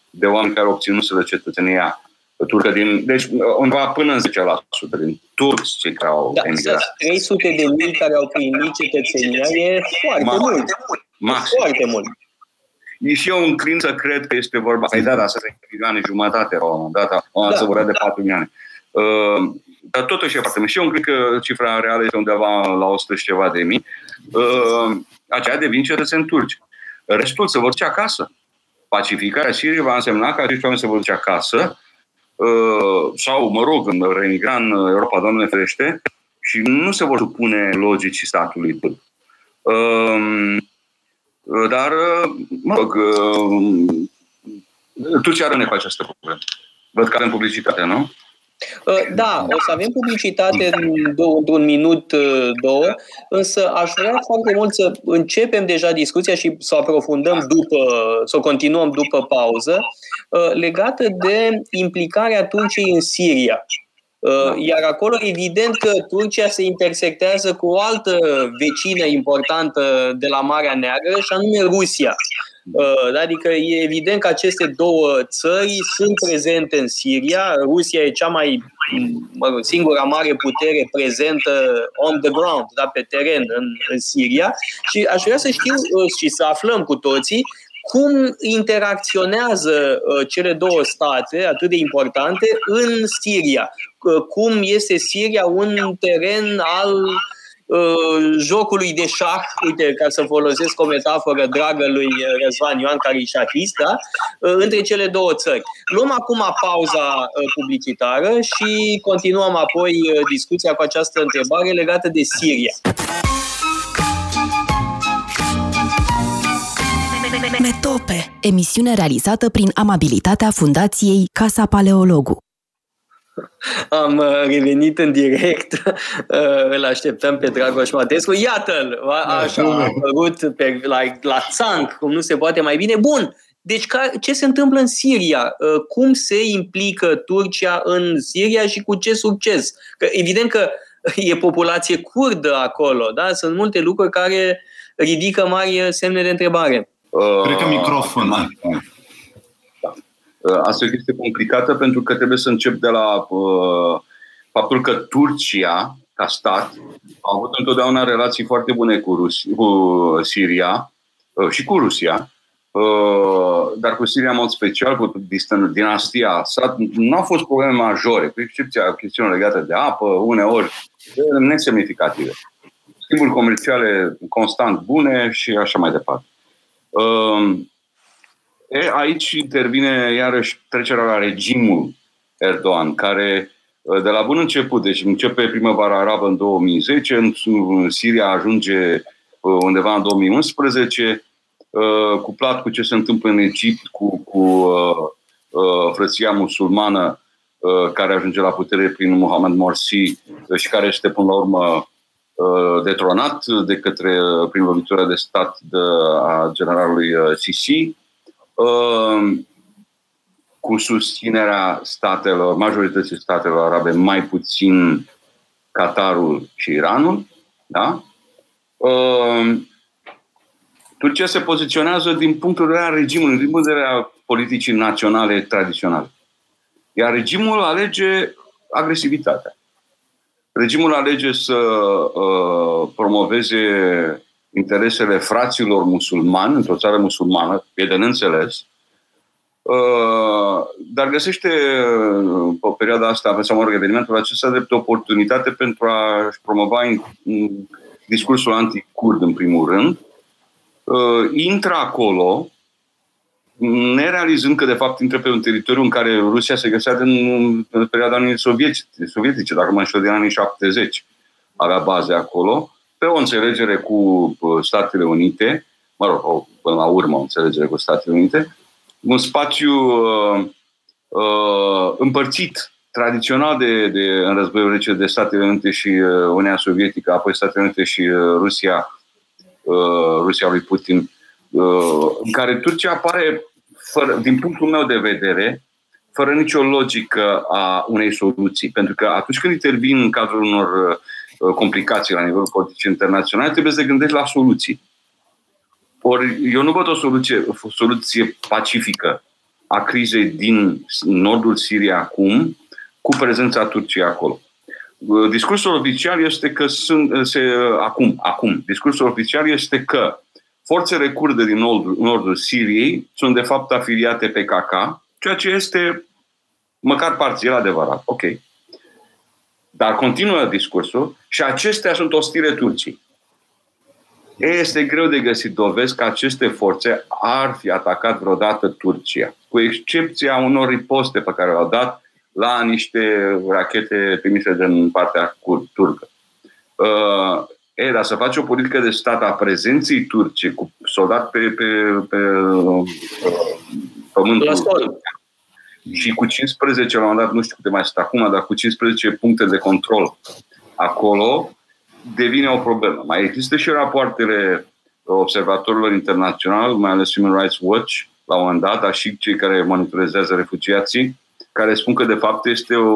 de oameni care obținuseră cetățenia turcă din, deci uh, undeva până în 10% din toți cei care au da, emigrat. 300 de mii care au primit cetățenia e foarte Ma, mult. Maxim. Foarte mult. E și eu înclin să cred că este vorba. Păi da, da, să se milioane jumătate la un moment dat, da, da. de 4 milioane. Uh, dar totuși e foarte mult. Și eu cred că cifra reală este undeva la 100 și ceva de mii. Uh, aceea devin cetățeni turci. Restul se vor duce acasă. Pacificarea Siriei va însemna că acești oameni se vor duce acasă uh, sau, mă rog, în reemigra în Europa, Doamne ferește, și nu se vor supune logicii statului turc. Uh, dar, mă rog, Turcia rămâne cu această problemă. Văd că avem publicitate, nu? Uh, da, o să avem publicitate într-un minut, uh, două, însă aș vrea foarte mult să începem deja discuția și să o aprofundăm după, să o continuăm după pauză, uh, legată de implicarea Turciei în Siria. Iar acolo, evident că Turcia se intersectează cu o altă vecină importantă de la Marea Neagră, și anume Rusia. Uh, adică e evident că aceste două țări sunt prezente în Siria. Rusia e cea mai, mă rog, singura mare putere prezentă on the ground, da, pe teren în, în Siria. Și aș vrea să știu uh, și să aflăm cu toții cum interacționează uh, cele două state atât de importante în Siria. Cum este Siria un teren al Uh, jocului de șah, uite, ca să folosesc o metaforă dragă lui Răzvan Ioan, care e șahist, da? Uh, între cele două țări. Luăm acum pauza uh, publicitară și continuăm apoi discuția cu această întrebare legată de Siria. Metope, emisiune realizată prin amabilitatea Fundației Casa Paleologu. Am uh, revenit în direct, <laughs> uh, îl așteptăm pe Dragoș Matescu. Iată-l, așa a apărut pe, la, la țanc, cum nu se poate mai bine. Bun, deci ce se întâmplă în Siria? Uh, cum se implică Turcia în Siria și cu ce succes? Că evident că <laughs> e populație curdă acolo, da? Sunt multe lucruri care ridică mari semne de întrebare. Cred că microfon. Da. Asta e o chestie complicată pentru că trebuie să încep de la uh, faptul că Turcia, ca stat, a avut întotdeauna relații foarte bune cu, Rus- cu Siria uh, și cu Rusia, uh, dar cu Siria în mod special, cu dinastia Assad, nu au fost probleme majore, cu excepția chestiunilor legate de apă, uneori nesemnificative. Schimburi comerciale constant bune și așa mai departe. Uh, e, aici intervine iarăși trecerea la regimul Erdogan, care de la bun început, deci începe primăvara arabă în 2010, în Siria ajunge undeva în 2011, cuplat cu ce se întâmplă în Egipt, cu, cu frăția musulmană care ajunge la putere prin Mohamed Morsi și care este până la urmă detronat de către, prin lovitura de stat de, a generalului Sisi cu susținerea statelor, majorității statelor arabe, mai puțin Qatarul și Iranul. Da? Uh, Turcia se poziționează din punctul de vedere al regimului, din punctul de vedere al politicii naționale tradiționale. Iar regimul alege agresivitatea. Regimul alege să uh, promoveze interesele fraților musulmani într-o țară musulmană, e de neînțeles, Uh, dar găsește uh, pe perioada asta, pe mă rog, evenimentul acesta drept o oportunitate pentru a-și promova discursul anticurd în primul rând. Uh, intră acolo, nerealizând că de fapt intră pe un teritoriu în care Rusia se găsea în, în perioada anii sovietice, sovietice, dacă mă înșel, din anii 70. Avea baze acolo, pe o înțelegere cu Statele Unite, mă rog, până la urmă o înțelegere cu Statele Unite, un spațiu uh, uh, împărțit tradițional de, de, în războiul rece de Statele Unite și uh, Uniunea Sovietică, apoi Statele Unite și uh, Rusia, uh, Rusia lui Putin, uh, în care Turcia apare, fără, din punctul meu de vedere, fără nicio logică a unei soluții. Pentru că atunci când intervin în cadrul unor uh, complicații la nivelul politic internațional, trebuie să gândești la soluții. Ori eu nu văd o soluție, o soluție pacifică a crizei din nordul Siriei acum, cu prezența Turciei acolo. Discursul oficial este că sunt, se, acum, acum, discursul oficial este că forțele kurde din nordul, nordul Siriei sunt de fapt afiliate pe KK, ceea ce este măcar parțial adevărat. Ok. Dar continuă discursul și acestea sunt ostile Turcii. Este greu de găsit dovezi că aceste forțe ar fi atacat vreodată Turcia, cu excepția unor riposte pe care le-au dat la niște rachete trimise din partea turcă. Uh, e, dar să faci o politică de stat a prezenței turce cu soldat pe, pe, pe uh, pământul la sol. Și cu 15, la un dat, nu știu câte mai sunt acum, dar cu 15 puncte de control acolo, devine o problemă. Mai există și rapoartele observatorilor internaționali, mai ales Human Rights Watch, la un moment dat, dar și cei care monitorizează refugiații, care spun că de fapt este o,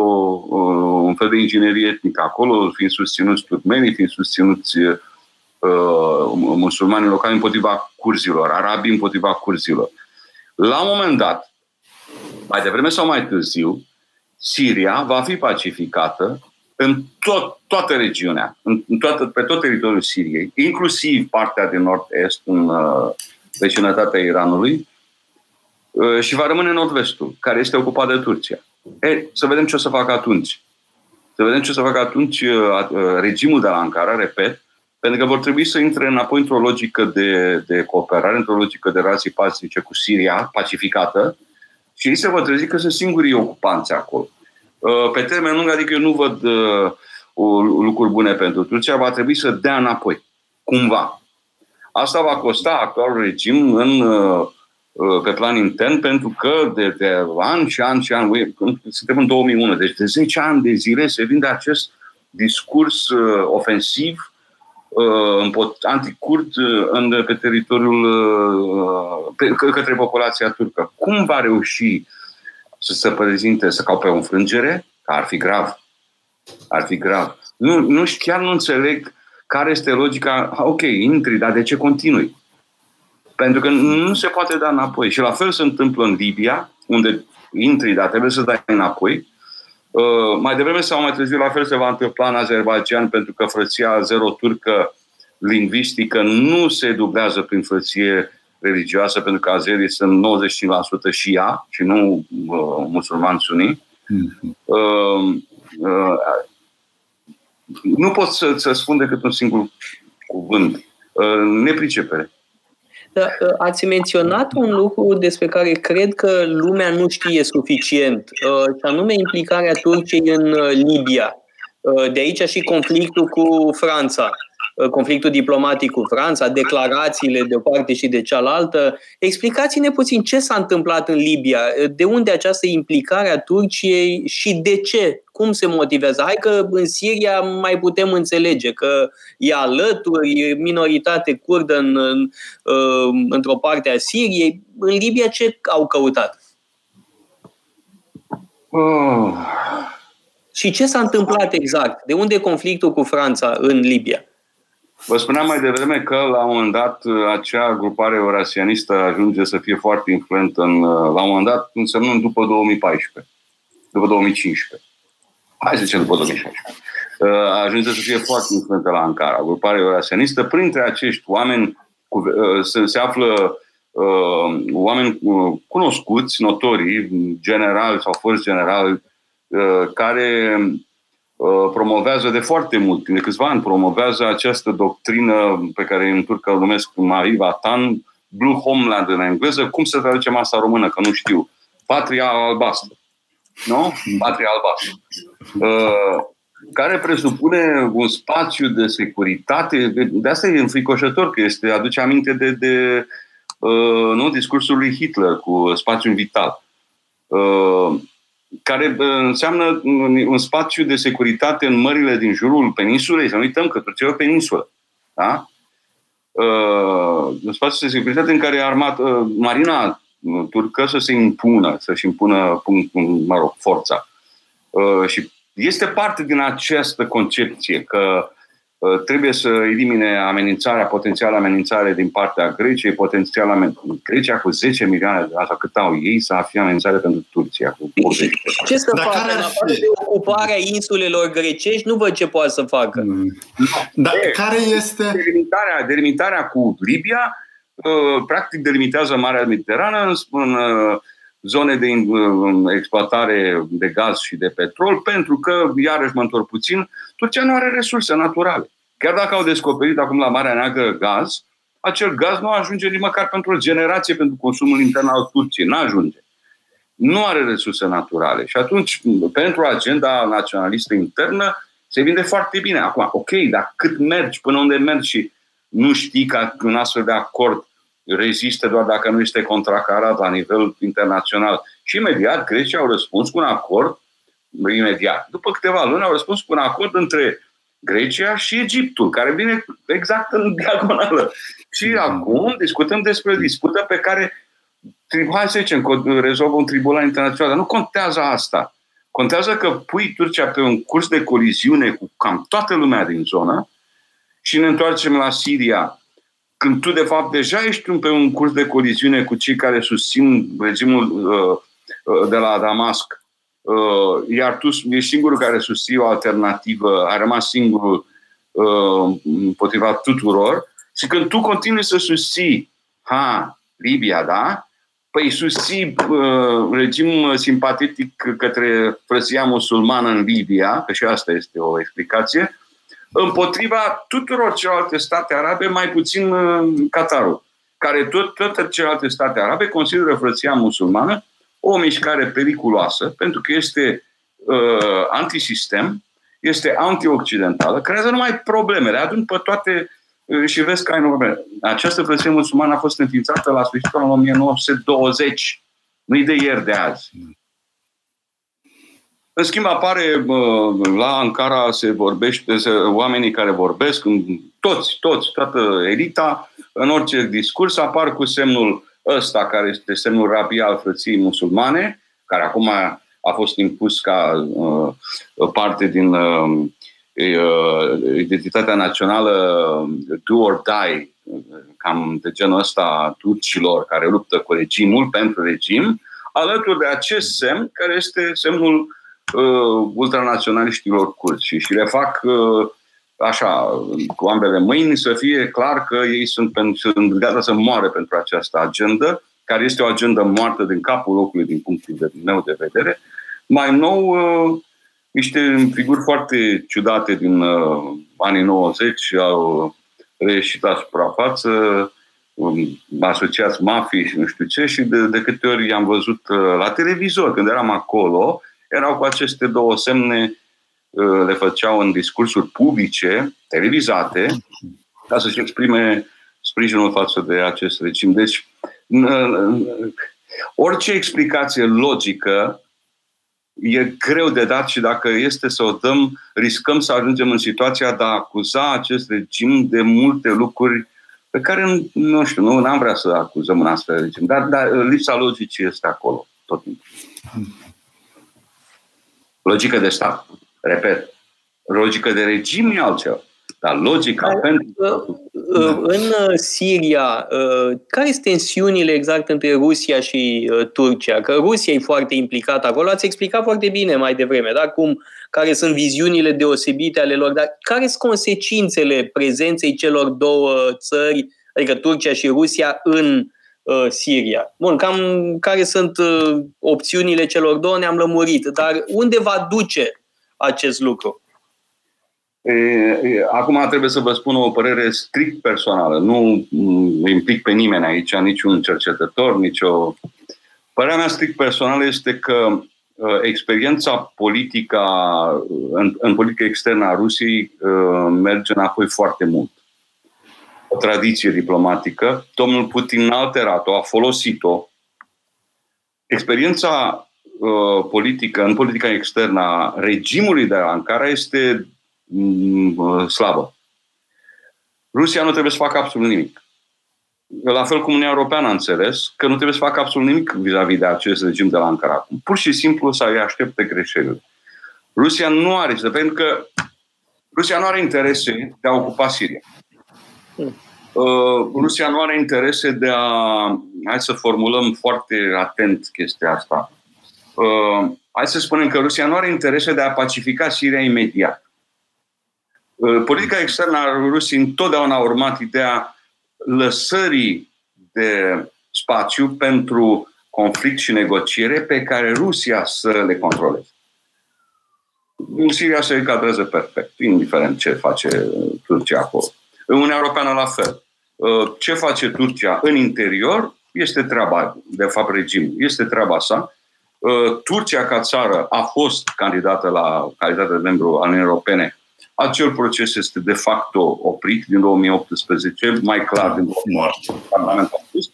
o, un fel de inginerie etnică acolo, fiind susținuți turcmenii, fiind susținuți uh, musulmanii locali împotriva curzilor, arabii împotriva curzilor. La un moment dat, mai devreme sau mai târziu, Siria va fi pacificată în tot, toată regiunea, în, în toată, pe tot teritoriul Siriei, inclusiv partea de nord-est, în uh, vecinătatea Iranului, uh, și va rămâne nord-vestul, care este ocupat de Turcia. E, să vedem ce o să facă atunci. Să vedem ce o să facă atunci uh, uh, regimul de la Ankara, repet, pentru că vor trebui să intre înapoi într-o logică de, de cooperare, într-o logică de relații pacifice cu Siria, pacificată, și ei se vor trezi că sunt singurii ocupanți acolo. Uh, pe termen lung, adică eu nu văd uh, lucruri bune pentru Turcia, va trebui să dea înapoi, cumva. Asta va costa actualul regim în, uh, pe plan intern, pentru că de, de ani și ani și ani, suntem în 2001, deci de 10 ani de zile se vinde acest discurs ofensiv anticurt în, pe teritoriul pe, către populația turcă. Cum va reuși să se prezinte, să caupe o înfrângere, că ar fi grav, Ar fi grav. Nu, nu, chiar nu înțeleg care este logica. Ok, intri, dar de ce continui? Pentru că nu se poate da înapoi. Și la fel se întâmplă în Libia, unde intri, dar trebuie să dai înapoi. Uh, mai devreme sau mai târziu, la fel se va întâmpla în Azerbaijan, pentru că frăția zero turcă lingvistică nu se dublează prin frăție religioasă, pentru că azerii sunt 95% și ea, și nu uh, musulmani sunii. Mm-hmm. Uh, uh, nu pot să, să spun decât un singur cuvânt. Uh, nepricepere. Da, uh, ați menționat un lucru despre care cred că lumea nu știe suficient, uh, și anume implicarea Turciei în Libia. De aici și conflictul cu Franța. Uh, conflictul diplomatic cu Franța, declarațiile de o parte și de cealaltă. Explicați-ne puțin ce s-a întâmplat în Libia, de unde această implicare a Turciei și de ce, cum se motivează. Hai că în Siria mai putem înțelege că e alături, e minoritate curdă în, în, uh, într-o parte a Siriei. În Libia ce au căutat? Oh. Și ce s-a întâmplat exact? De unde conflictul cu Franța în Libia? Vă spuneam mai devreme că la un moment dat acea grupare eurasianistă ajunge să fie foarte influentă în, la un moment dat însemnând după 2014, după 2015. Hai să zicem după 2016. Ajunge să fie foarte influentă la Ankara, gruparea eurasianistă. Printre acești oameni se, se află uh, oameni cunoscuți, notorii, generali sau fost generali, uh, care Uh, promovează de foarte mult, de câțiva ani, promovează această doctrină pe care în turcă o numesc Marie Vatan, Blue Homeland în engleză, cum se traduce masa română, că nu știu. Patria albastră. Nu? Patria albastră. Uh, care presupune un spațiu de securitate. De asta e înfricoșător, că este, aduce aminte de, de uh, nu, discursul lui Hitler cu spațiul vital. Uh, care înseamnă un spațiu de securitate în mările din jurul peninsulei. Să nu uităm că Turcia e o peninsulă. Da? Uh, un spațiu de securitate în care armat, uh, marina turcă să se impună, să-și impună, mă rog, forța. Uh, și este parte din această concepție că Uh, trebuie să elimine amenințarea, potențială amenințare din partea Greciei, potențial amenințare. Grecia cu 10 milioane de asta cât au ei să fie amenințare pentru Turcia cu 80 Ce să Dar facă? În afară de ocuparea insulelor grecești, nu văd ce poate să facă. Mm. Dar care este... Delimitarea, delimitarea cu Libia, uh, practic delimitează Marea Mediterană în, în uh, zone de exploatare de gaz și de petrol, pentru că, iarăși mă întorc puțin, Turcia nu are resurse naturale. Chiar dacă au descoperit acum la Marea Neagră gaz, acel gaz nu ajunge nici măcar pentru o generație pentru consumul intern al Turciei. Nu ajunge. Nu are resurse naturale. Și atunci, pentru agenda naționalistă internă, se vinde foarte bine. Acum, ok, dar cât mergi, până unde mergi și nu știi că un astfel de acord reziste doar dacă nu este contracarat la nivel internațional. Și imediat Grecia au răspuns cu un acord, imediat. După câteva luni au răspuns cu un acord între Grecia și Egiptul, care vine exact în diagonală. Și mm-hmm. acum discutăm despre o dispută pe care, hai să zicem, că rezolvă un tribunal internațional, dar nu contează asta. Contează că pui Turcia pe un curs de coliziune cu cam toată lumea din zonă și ne întoarcem la Siria, când tu, de fapt, deja ești pe un curs de coliziune cu cei care susțin regimul uh, uh, de la Damasc, uh, iar tu ești singurul care susții o alternativă, a rămas singurul uh, împotriva tuturor, și când tu continui să susții, ha, Libia, da? Păi susții uh, regim simpatetic către frăția musulmană în Libia, că și asta este o explicație, împotriva tuturor celelalte state arabe, mai puțin uh, Qatarul, care tot, toate celelalte state arabe consideră frăția musulmană o mișcare periculoasă, pentru că este uh, antisistem, este antioccidentală, creează numai probleme, le adun pe toate uh, și vezi că ai probleme. Această frăție musulmană a fost înființată la sfârșitul anului 1920, nu-i de ieri de azi. În schimb, apare la Ankara, se vorbește, se, oamenii care vorbesc, toți, toți, toată elita, în orice discurs apar cu semnul ăsta, care este semnul rabia al frăției musulmane, care acum a fost impus ca uh, parte din uh, identitatea națională do or die, cam de genul ăsta a turcilor care luptă cu regimul pentru regim, alături de acest semn care este semnul uh, ultranaționaliștilor curți și, și le fac uh, așa, cu ambele mâini, să fie clar că ei sunt, pentru, sunt gata să moare pentru această agendă, care este o agendă moartă din capul locului din punctul meu de vedere. Mai nou, uh, niște figuri foarte ciudate din uh, anii 90 au reieșit la suprafață, um, asociați mafii și nu știu ce, și de, de câte ori i-am văzut uh, la televizor, când eram acolo, erau cu aceste două semne, uh, le făceau în discursuri publice, televizate, ca să-și exprime sprijinul față de acest regim. Deci, orice explicație logică e greu de dat și dacă este să o dăm, riscăm să ajungem în situația de a acuza acest regim de multe lucruri pe care, nu știu, nu am vrea să acuzăm în astfel de regim, dar, dar lipsa logicii este acolo tot timpul. Logică de stat, repet, logică de regim e altceva. Dar logica Dar, pentru... Uh, uh, în uh, Siria, care sunt tensiunile exact între Rusia și Turcia? Că Rusia e foarte implicată acolo. Ați explicat foarte bine mai devreme, da? Cum, care sunt viziunile deosebite ale lor, dar care sunt consecințele prezenței celor două țări, adică Turcia și Rusia, în uh, Siria? Bun, cam care sunt uh, opțiunile celor două ne-am lămurit, dar unde va duce acest lucru? Acum trebuie să vă spun o părere strict personală. Nu implic pe nimeni aici, niciun cercetător, nicio... Părerea mea strict personală este că experiența politică în, în politică externă a Rusiei merge înapoi foarte mult. O tradiție diplomatică. Domnul Putin a alterat-o, a folosit-o. Experiența politică, în politica externă a regimului de la Ankara este Mm, slabă. Rusia nu trebuie să facă absolut nimic. La fel cum Uniunea Europeană a înțeles că nu trebuie să facă absolut nimic vis-a-vis de acest regim de la Ankara. Pur și simplu să îi aștepte greșelile. Rusia nu are, pentru că Rusia nu are interese de a ocupa Siria. Hmm. Uh, Rusia nu are interese de a. Hai să formulăm foarte atent chestia asta. Uh, hai să spunem că Rusia nu are interese de a pacifica Siria imediat. Uh, politica externă a Rusiei întotdeauna a urmat ideea lăsării de spațiu pentru conflict și negociere pe care Rusia să le controleze. În Siria se încadrează perfect, indiferent ce face Turcia acolo. În Uniunea Europeană la fel. Uh, ce face Turcia în interior este treaba, de fapt regimul, este treaba sa. Uh, Turcia ca țară a fost candidată la calitate de membru al Uniunii Europene acel proces este de facto oprit din 2018, mai clar din 2018.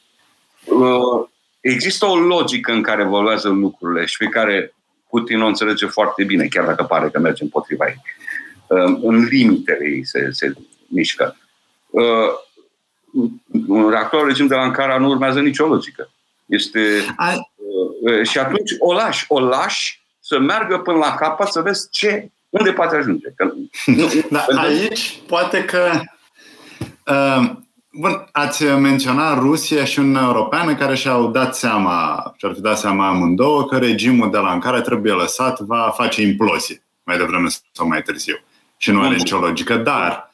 Uh, există o logică în care evoluează lucrurile și pe care Putin o înțelege foarte bine, chiar dacă pare că merge împotriva ei. Uh, în limitele ei se, se mișcă. Uh, un reactor regim de la Ankara nu urmează nicio logică. Este, și atunci o lași, o lași să meargă până la capăt să vezi ce unde poate ajunge? Că, nu, <laughs> da, aici poate că uh, Bun, ați menționat Rusia și Uniunea Europeană care și-au dat seama, și-ar fi dat seama amândouă, că regimul de la Ankara trebuie lăsat, va face implozie mai devreme sau mai târziu. Și nu are nicio logică. Dar,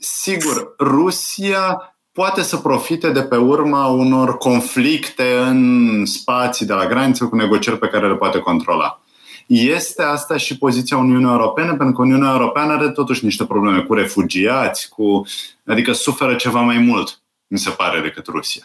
sigur, Rusia poate să profite de pe urma unor conflicte în spații de la graniță cu negocieri pe care le poate controla. Este asta și poziția Uniunii Europene, pentru că Uniunea Europeană are totuși niște probleme cu refugiați, cu, adică suferă ceva mai mult, mi se pare, decât Rusia.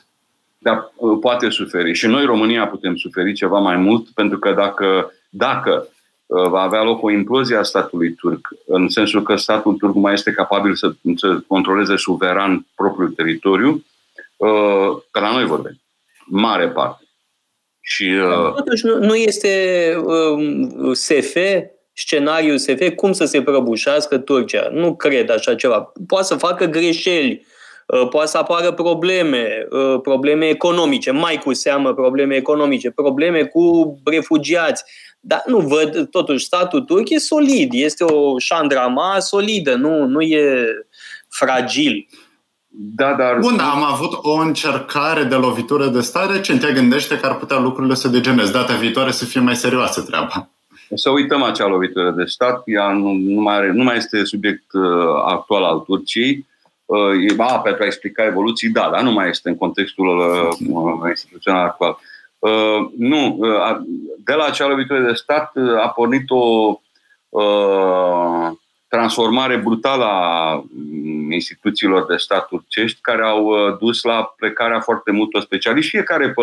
Da, poate suferi. Și noi, România, putem suferi ceva mai mult, pentru că dacă, dacă uh, va avea loc o implozie a statului turc, în sensul că statul turc mai este capabil să, să controleze suveran propriul teritoriu, uh, că la noi vorbim, mare parte. Și, uh... Totuși nu, nu este uh, SF, scenariul SF, cum să se prăbușească Turcia. Nu cred așa ceva. Poate să facă greșeli, uh, poate să apară probleme, uh, probleme economice, mai cu seamă probleme economice, probleme cu refugiați. Dar nu văd, totuși, statul turc e solid, este o șandrama solidă, nu, nu e fragil. Da, dar... Bun, am avut o încercare de lovitură de stat recent. Ea gândește că ar putea lucrurile să degeneze. Data viitoare să fie mai serioasă treaba. Să uităm acea lovitură de stat. Ea nu, nu, mai, are, nu mai este subiect uh, actual al Turciei. Uh, a, pentru a explica evoluții, da, dar nu mai este în contextul uh, instituțional actual. Uh, nu, uh, de la acea lovitură de stat uh, a pornit o uh, transformare brutală a mm, instituțiilor de stat turcești care au uh, dus la plecarea foarte multor specialiști, fiecare pe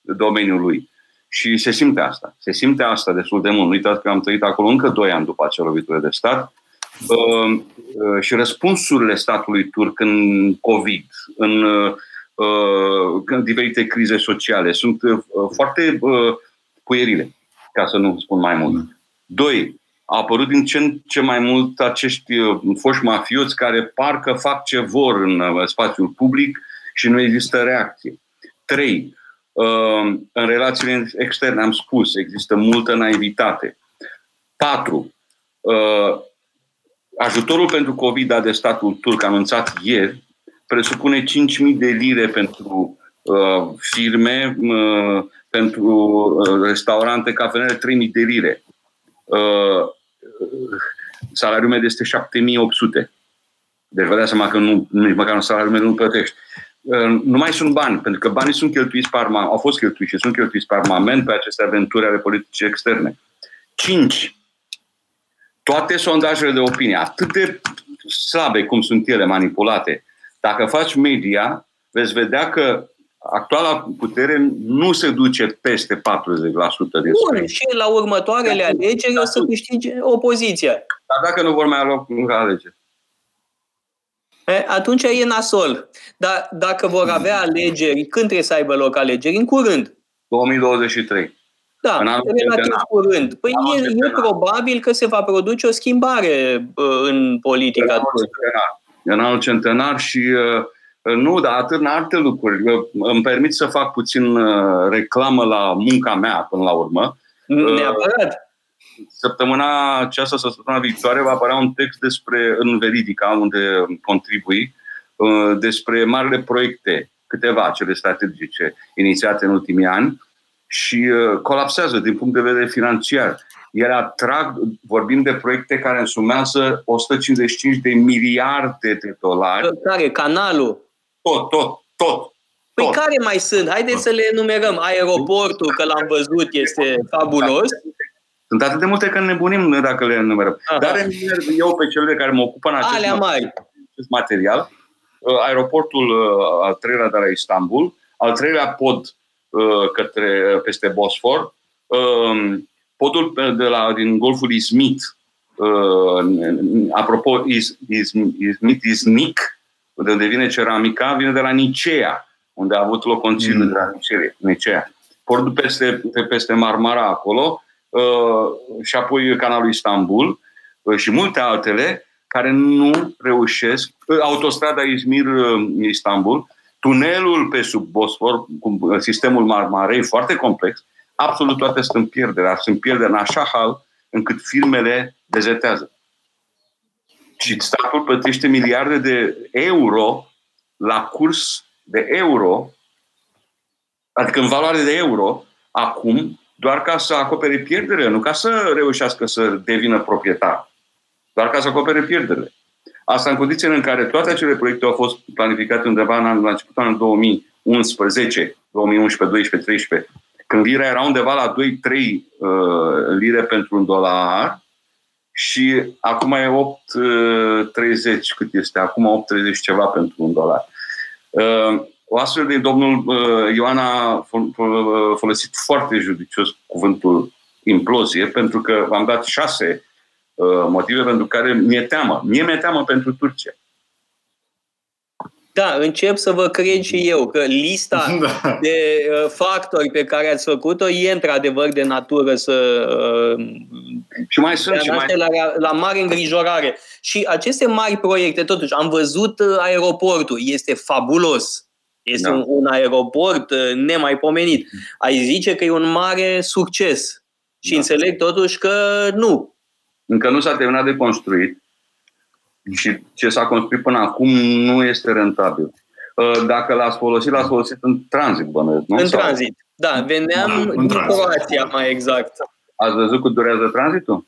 domeniul lui. Și se simte asta. Se simte asta destul de mult. Uitați că am trăit acolo încă doi ani după acea lovitură de stat. Uh, uh, și răspunsurile statului turc în COVID, în, în diferite crize sociale, sunt foarte puierile, ca să nu spun mai mult. Doi, a apărut din ce în ce mai mult acești uh, foști mafioți care parcă fac ce vor în uh, spațiul public și nu există reacție. Trei, uh, în relațiile externe, am spus, există multă naivitate. Patru, ajutorul pentru COVID de statul turc anunțat ieri presupune 5.000 de lire pentru firme, pentru restaurante, cafenele, 3.000 de lire salariul mediu este 7800. Deci vă dați seama că nu, nici măcar un salariu mediu nu plătești. Nu mai sunt bani, pentru că banii sunt cheltuiți pe armament, au fost cheltuiți și sunt cheltuiți pe armament pe aceste aventuri ale politicii externe. 5. Toate sondajele de opinie, atât de slabe cum sunt ele manipulate, dacă faci media, veți vedea că actuala putere nu se duce peste 40% din Bun, și la următoarele alegeri o să câștige opoziția. Dar dacă nu vor mai avea loc alegeri? E, atunci e nasol. Dar dacă vor avea alegeri, când trebuie să aibă loc alegeri? În curând. 2023. Da, în relativ centenar. curând. Păi e, e probabil că se va produce o schimbare în politica. În anul centenar, în anul centenar și uh, nu, dar atât în alte lucruri. Îmi permit să fac puțin uh, reclamă la munca mea până la urmă. Neapărat. Uh, săptămâna aceasta sau săptămâna viitoare va apărea un text despre, în Veridica, unde contribui, uh, despre marile proiecte, câteva cele strategice inițiate în ultimii ani și colapsează din punct de vedere financiar. Ele atrag, vorbim de proiecte care însumează 155 de miliarde de dolari. Care? Canalul? Tot, tot, tot. Păi tot. care mai sunt? Haideți să le enumerăm. Aeroportul, că l-am văzut, este fabulos. Sunt atât de multe că nebunim dacă le enumerăm. Aha. Dar eu pe cele care mă ocupă în acest, Alea mari. acest material, uh, aeroportul uh, al treilea de la Istanbul, al treilea pod uh, către, peste Bosfor, um, podul de la, din Golful Izmit, apropo, Izmit, Iznik, de unde vine ceramica, vine de la Nicea, unde a avut loc conciliul mm. de la Nicea. Nicea. Portul peste, peste Marmara acolo uh, și apoi canalul Istanbul uh, și multe altele care nu reușesc. Uh, autostrada Izmir-Istanbul, tunelul pe sub Bosfor, cu sistemul Marmarei foarte complex, absolut toate sunt în pierdere. Sunt pierdere în așa hal încât firmele dezetează și statul plătește miliarde de euro la curs de euro, adică în valoare de euro, acum, doar ca să acopere pierderile, nu ca să reușească să devină proprietar, doar ca să acopere pierderile. Asta în condițiile în care toate acele proiecte au fost planificate undeva în, la începutul anului 2011, 2011, 12, 13, când lira era undeva la 2-3 uh, lire pentru un dolar, și acum e 8,30 cât este, acum 8,30 ceva pentru un dolar. Uh, o astfel de domnul uh, Ioan a folosit foarte judicios cuvântul implozie, pentru că v-am dat șase uh, motive pentru care mi-e teamă. Mie mi-e teamă pentru Turcia. Da, încep să vă cred și eu că lista <laughs> da. de uh, factori pe care ați făcut-o e într-adevăr de natură să uh, și mai sunt și mai... La, la mare îngrijorare. Și aceste mari proiecte, totuși, am văzut uh, aeroportul, este fabulos. Este da. un, un aeroport uh, nemaipomenit. Ai zice că e un mare succes. Și da. înțeleg totuși că nu. Încă nu s-a terminat de construit și ce s-a construit până acum nu este rentabil. Uh, dacă l-ați folosit, l-ați folosit în tranzit, bănuiesc, nu? În Sau? tranzit, da. Veneam da, din Croația, mai exact. Ați văzut cât durează tranzitul?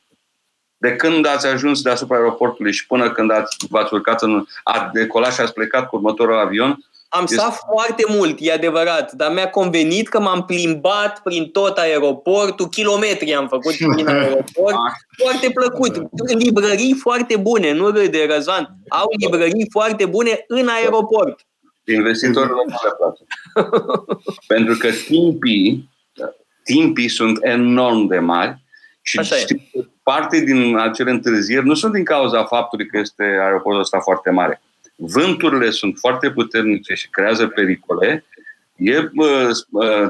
De când ați ajuns deasupra aeroportului și până când ați, v-ați urcat în, a decolat și ați plecat cu următorul avion, am este... stat foarte mult, e adevărat, dar mi-a convenit că m-am plimbat prin tot aeroportul, kilometri am făcut prin <laughs> aeroport, foarte plăcut. Librării foarte bune, nu râde Răzvan, au librării foarte bune în aeroport. Investitorilor nu le place. <laughs> Pentru că timpii, timpii sunt enorm de mari și Așa știi, parte din acele întârzieri nu sunt din cauza faptului că este aeroportul ăsta foarte mare vânturile sunt foarte puternice și creează pericole, e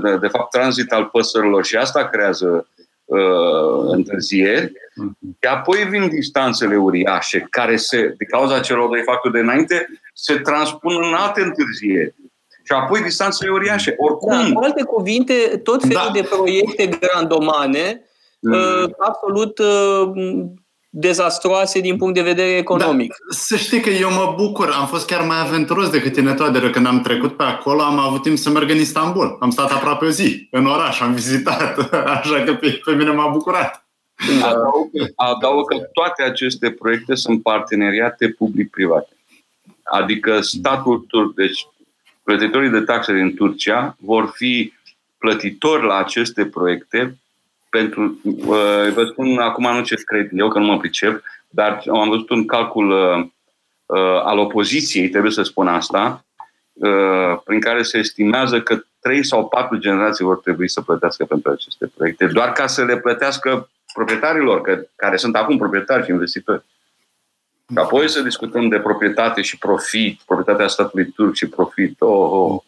de, de fapt tranzit al păsărilor și asta creează uh, întârzieri. Și apoi vin distanțele uriașe care se, de cauza celor doi factori de înainte, se transpun în alte întârzieri. Și apoi distanțele uriașe. Oricum. Da, cu alte cuvinte, tot felul da. de proiecte grandomane, mm. uh, absolut uh, dezastroase din punct de vedere economic. Da, să știi că eu mă bucur, am fost chiar mai aventuros decât tine toate. Când am trecut pe acolo, am avut timp să merg în Istanbul. Am stat aproape o zi în oraș, am vizitat, <laughs> așa că pe, pe mine m-a bucurat. Adaug, adaug că toate aceste proiecte sunt parteneriate public-private. Adică statul turc, deci plătitorii de taxe din Turcia vor fi plătitori la aceste proiecte pentru, uh, vă spun acum nu ce cred eu, că nu mă pricep, dar am văzut un calcul uh, uh, al opoziției, trebuie să spun asta, uh, prin care se estimează că trei sau patru generații vor trebui să plătească pentru aceste proiecte, doar ca să le plătească proprietarilor, că, care sunt acum proprietari și investitori. Și apoi să discutăm de proprietate și profit, proprietatea statului turc și profit. Oh, oh.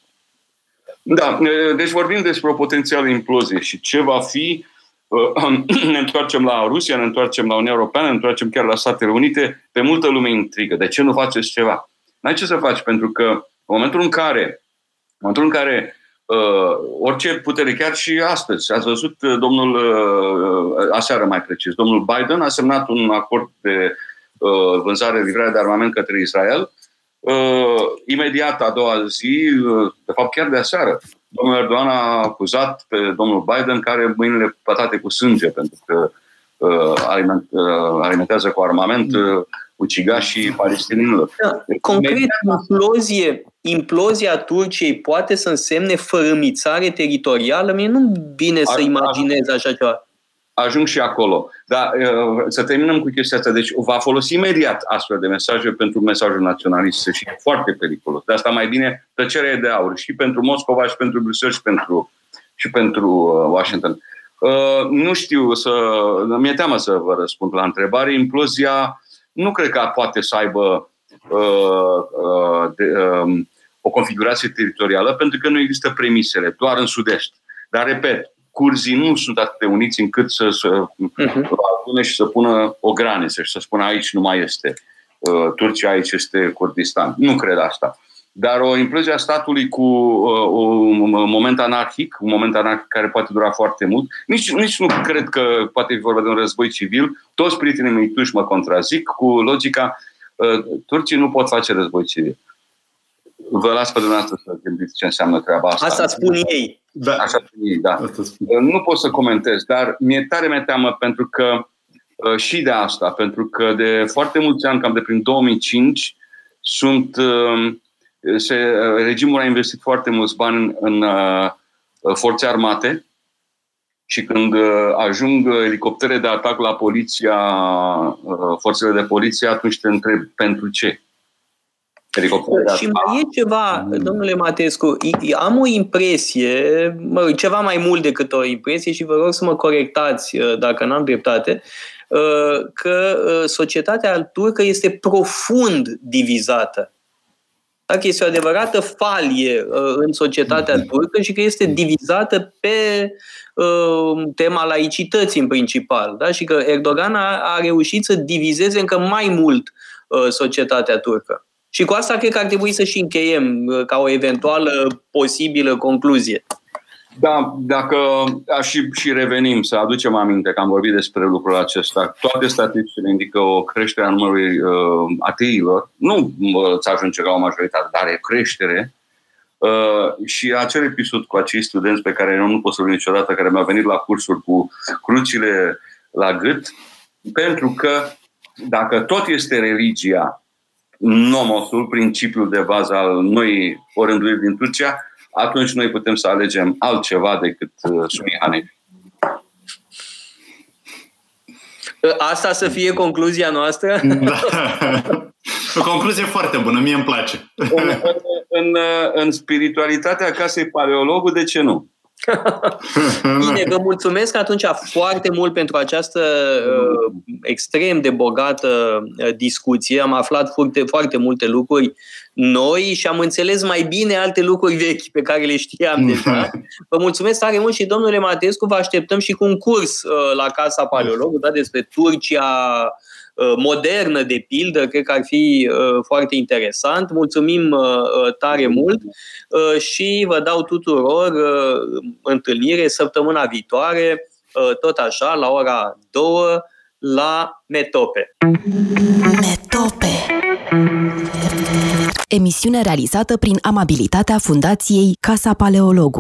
Da, deci vorbim despre o potențială implozie și ce va fi Uh, <clears throat> ne întoarcem la Rusia, ne întoarcem la Uniunea Europeană, ne întoarcem chiar la Statele Unite, pe multă lume intrigă. De ce nu faceți ceva? N-ai ce să faci, pentru că în momentul în care, în momentul în care uh, orice putere, chiar și astăzi, ați văzut uh, domnul, uh, aseară mai precis, domnul Biden a semnat un acord de uh, vânzare, livrare de armament către Israel, uh, imediat a doua zi, uh, de fapt chiar de aseară, domnul Erdogan a acuzat pe domnul Biden care mâinile pătate cu sânge pentru că uh, aliment, uh, alimentează cu armament uh, ucigașii palestinilor. Da, concret, implozie, implozia Turciei poate să însemne fărâmițare teritorială? Mie nu vine să imaginez așa ceva ajung și acolo. Dar uh, să terminăm cu chestia asta. Deci va folosi imediat astfel de mesaje pentru mesajul naționalist și e foarte periculos. De asta mai bine tăcerea de aur și pentru Moscova și pentru Bruxelles și pentru, și pentru uh, Washington. Uh, nu știu să... Mi-e teamă să vă răspund la întrebare. Implozia nu cred că poate să aibă de, um, o configurație teritorială pentru că nu există premisele, doar în sud-est. Dar, repet, curzii nu sunt atât de uniți încât să, să uh-huh. adune și să pună o graniță și să spună aici nu mai este uh, Turcia, aici este Kurdistan. Nu cred asta. Dar o implozie a statului cu uh, un moment anarhic, un moment anarhic care poate dura foarte mult, nici, nici nu cred că poate fi vorba de un război civil. Toți prietenii mei tuși mă contrazic cu logica uh, Turcii nu pot face război civil. Vă las pe dumneavoastră să gândiți ce înseamnă treaba asta. Asta spun ei. Da. Așa ei, da. Nu pot să comentez, dar mi-e tare mi teamă pentru că uh, și de asta, pentru că de foarte mulți ani, cam de prin 2005, sunt, uh, se, uh, regimul a investit foarte mulți bani în, în forțe armate și când ajung elicoptere de atac la poliția, forțele de poliție, atunci te întreb pentru ce. Și mai e ceva, mm. domnule Matescu, am o impresie, mă, ceva mai mult decât o impresie și vă rog să mă corectați uh, dacă n-am dreptate, uh, că uh, societatea turcă este profund divizată. Dacă este o adevărată falie în societatea mm. turcă și că este divizată pe tema laicității în principal. Da? Și că Erdogan a, a reușit să divizeze încă mai mult societatea turcă. Și cu asta cred că ar trebui să și încheiem uh, ca o eventuală posibilă concluzie. Da, dacă aș și, și revenim să aducem aminte că am vorbit despre lucrul acesta, toate statisticile indică o creștere a numărului uh, ateilor. Nu uh, ți ajunge la o majoritate, dar e creștere. Uh, și acel episod cu acei studenți pe care eu nu pot să niciodată, care mi-au venit la cursuri cu crucile la gât, pentru că dacă tot este religia, nomosul, principiul de bază al noi orânduiri din Turcia, atunci noi putem să alegem altceva decât uh, Suni Hanefi. Asta să fie concluzia noastră? <laughs> Da. O concluzie foarte bună, mie îmi place. În, în, în, în spiritualitatea casei paleologul, de ce nu? <laughs> Bine, vă mulțumesc atunci foarte mult pentru această uh, extrem de bogată uh, discuție. Am aflat foarte, foarte multe lucruri noi și am înțeles mai bine alte lucruri vechi pe care le știam deja. <laughs> Vă mulțumesc tare mult și domnule Matescu, vă așteptăm și cu un curs uh, la Casa Paleolog, da, despre Turcia, Uh, modernă, de pildă, cred că ar fi uh, foarte interesant. Mulțumim uh, tare mult și vă dau tuturor întâlnire săptămâna viitoare, tot așa, la ora 2, la Metope. Metope. Emisiune realizată prin amabilitatea Fundației Casa Paleologu.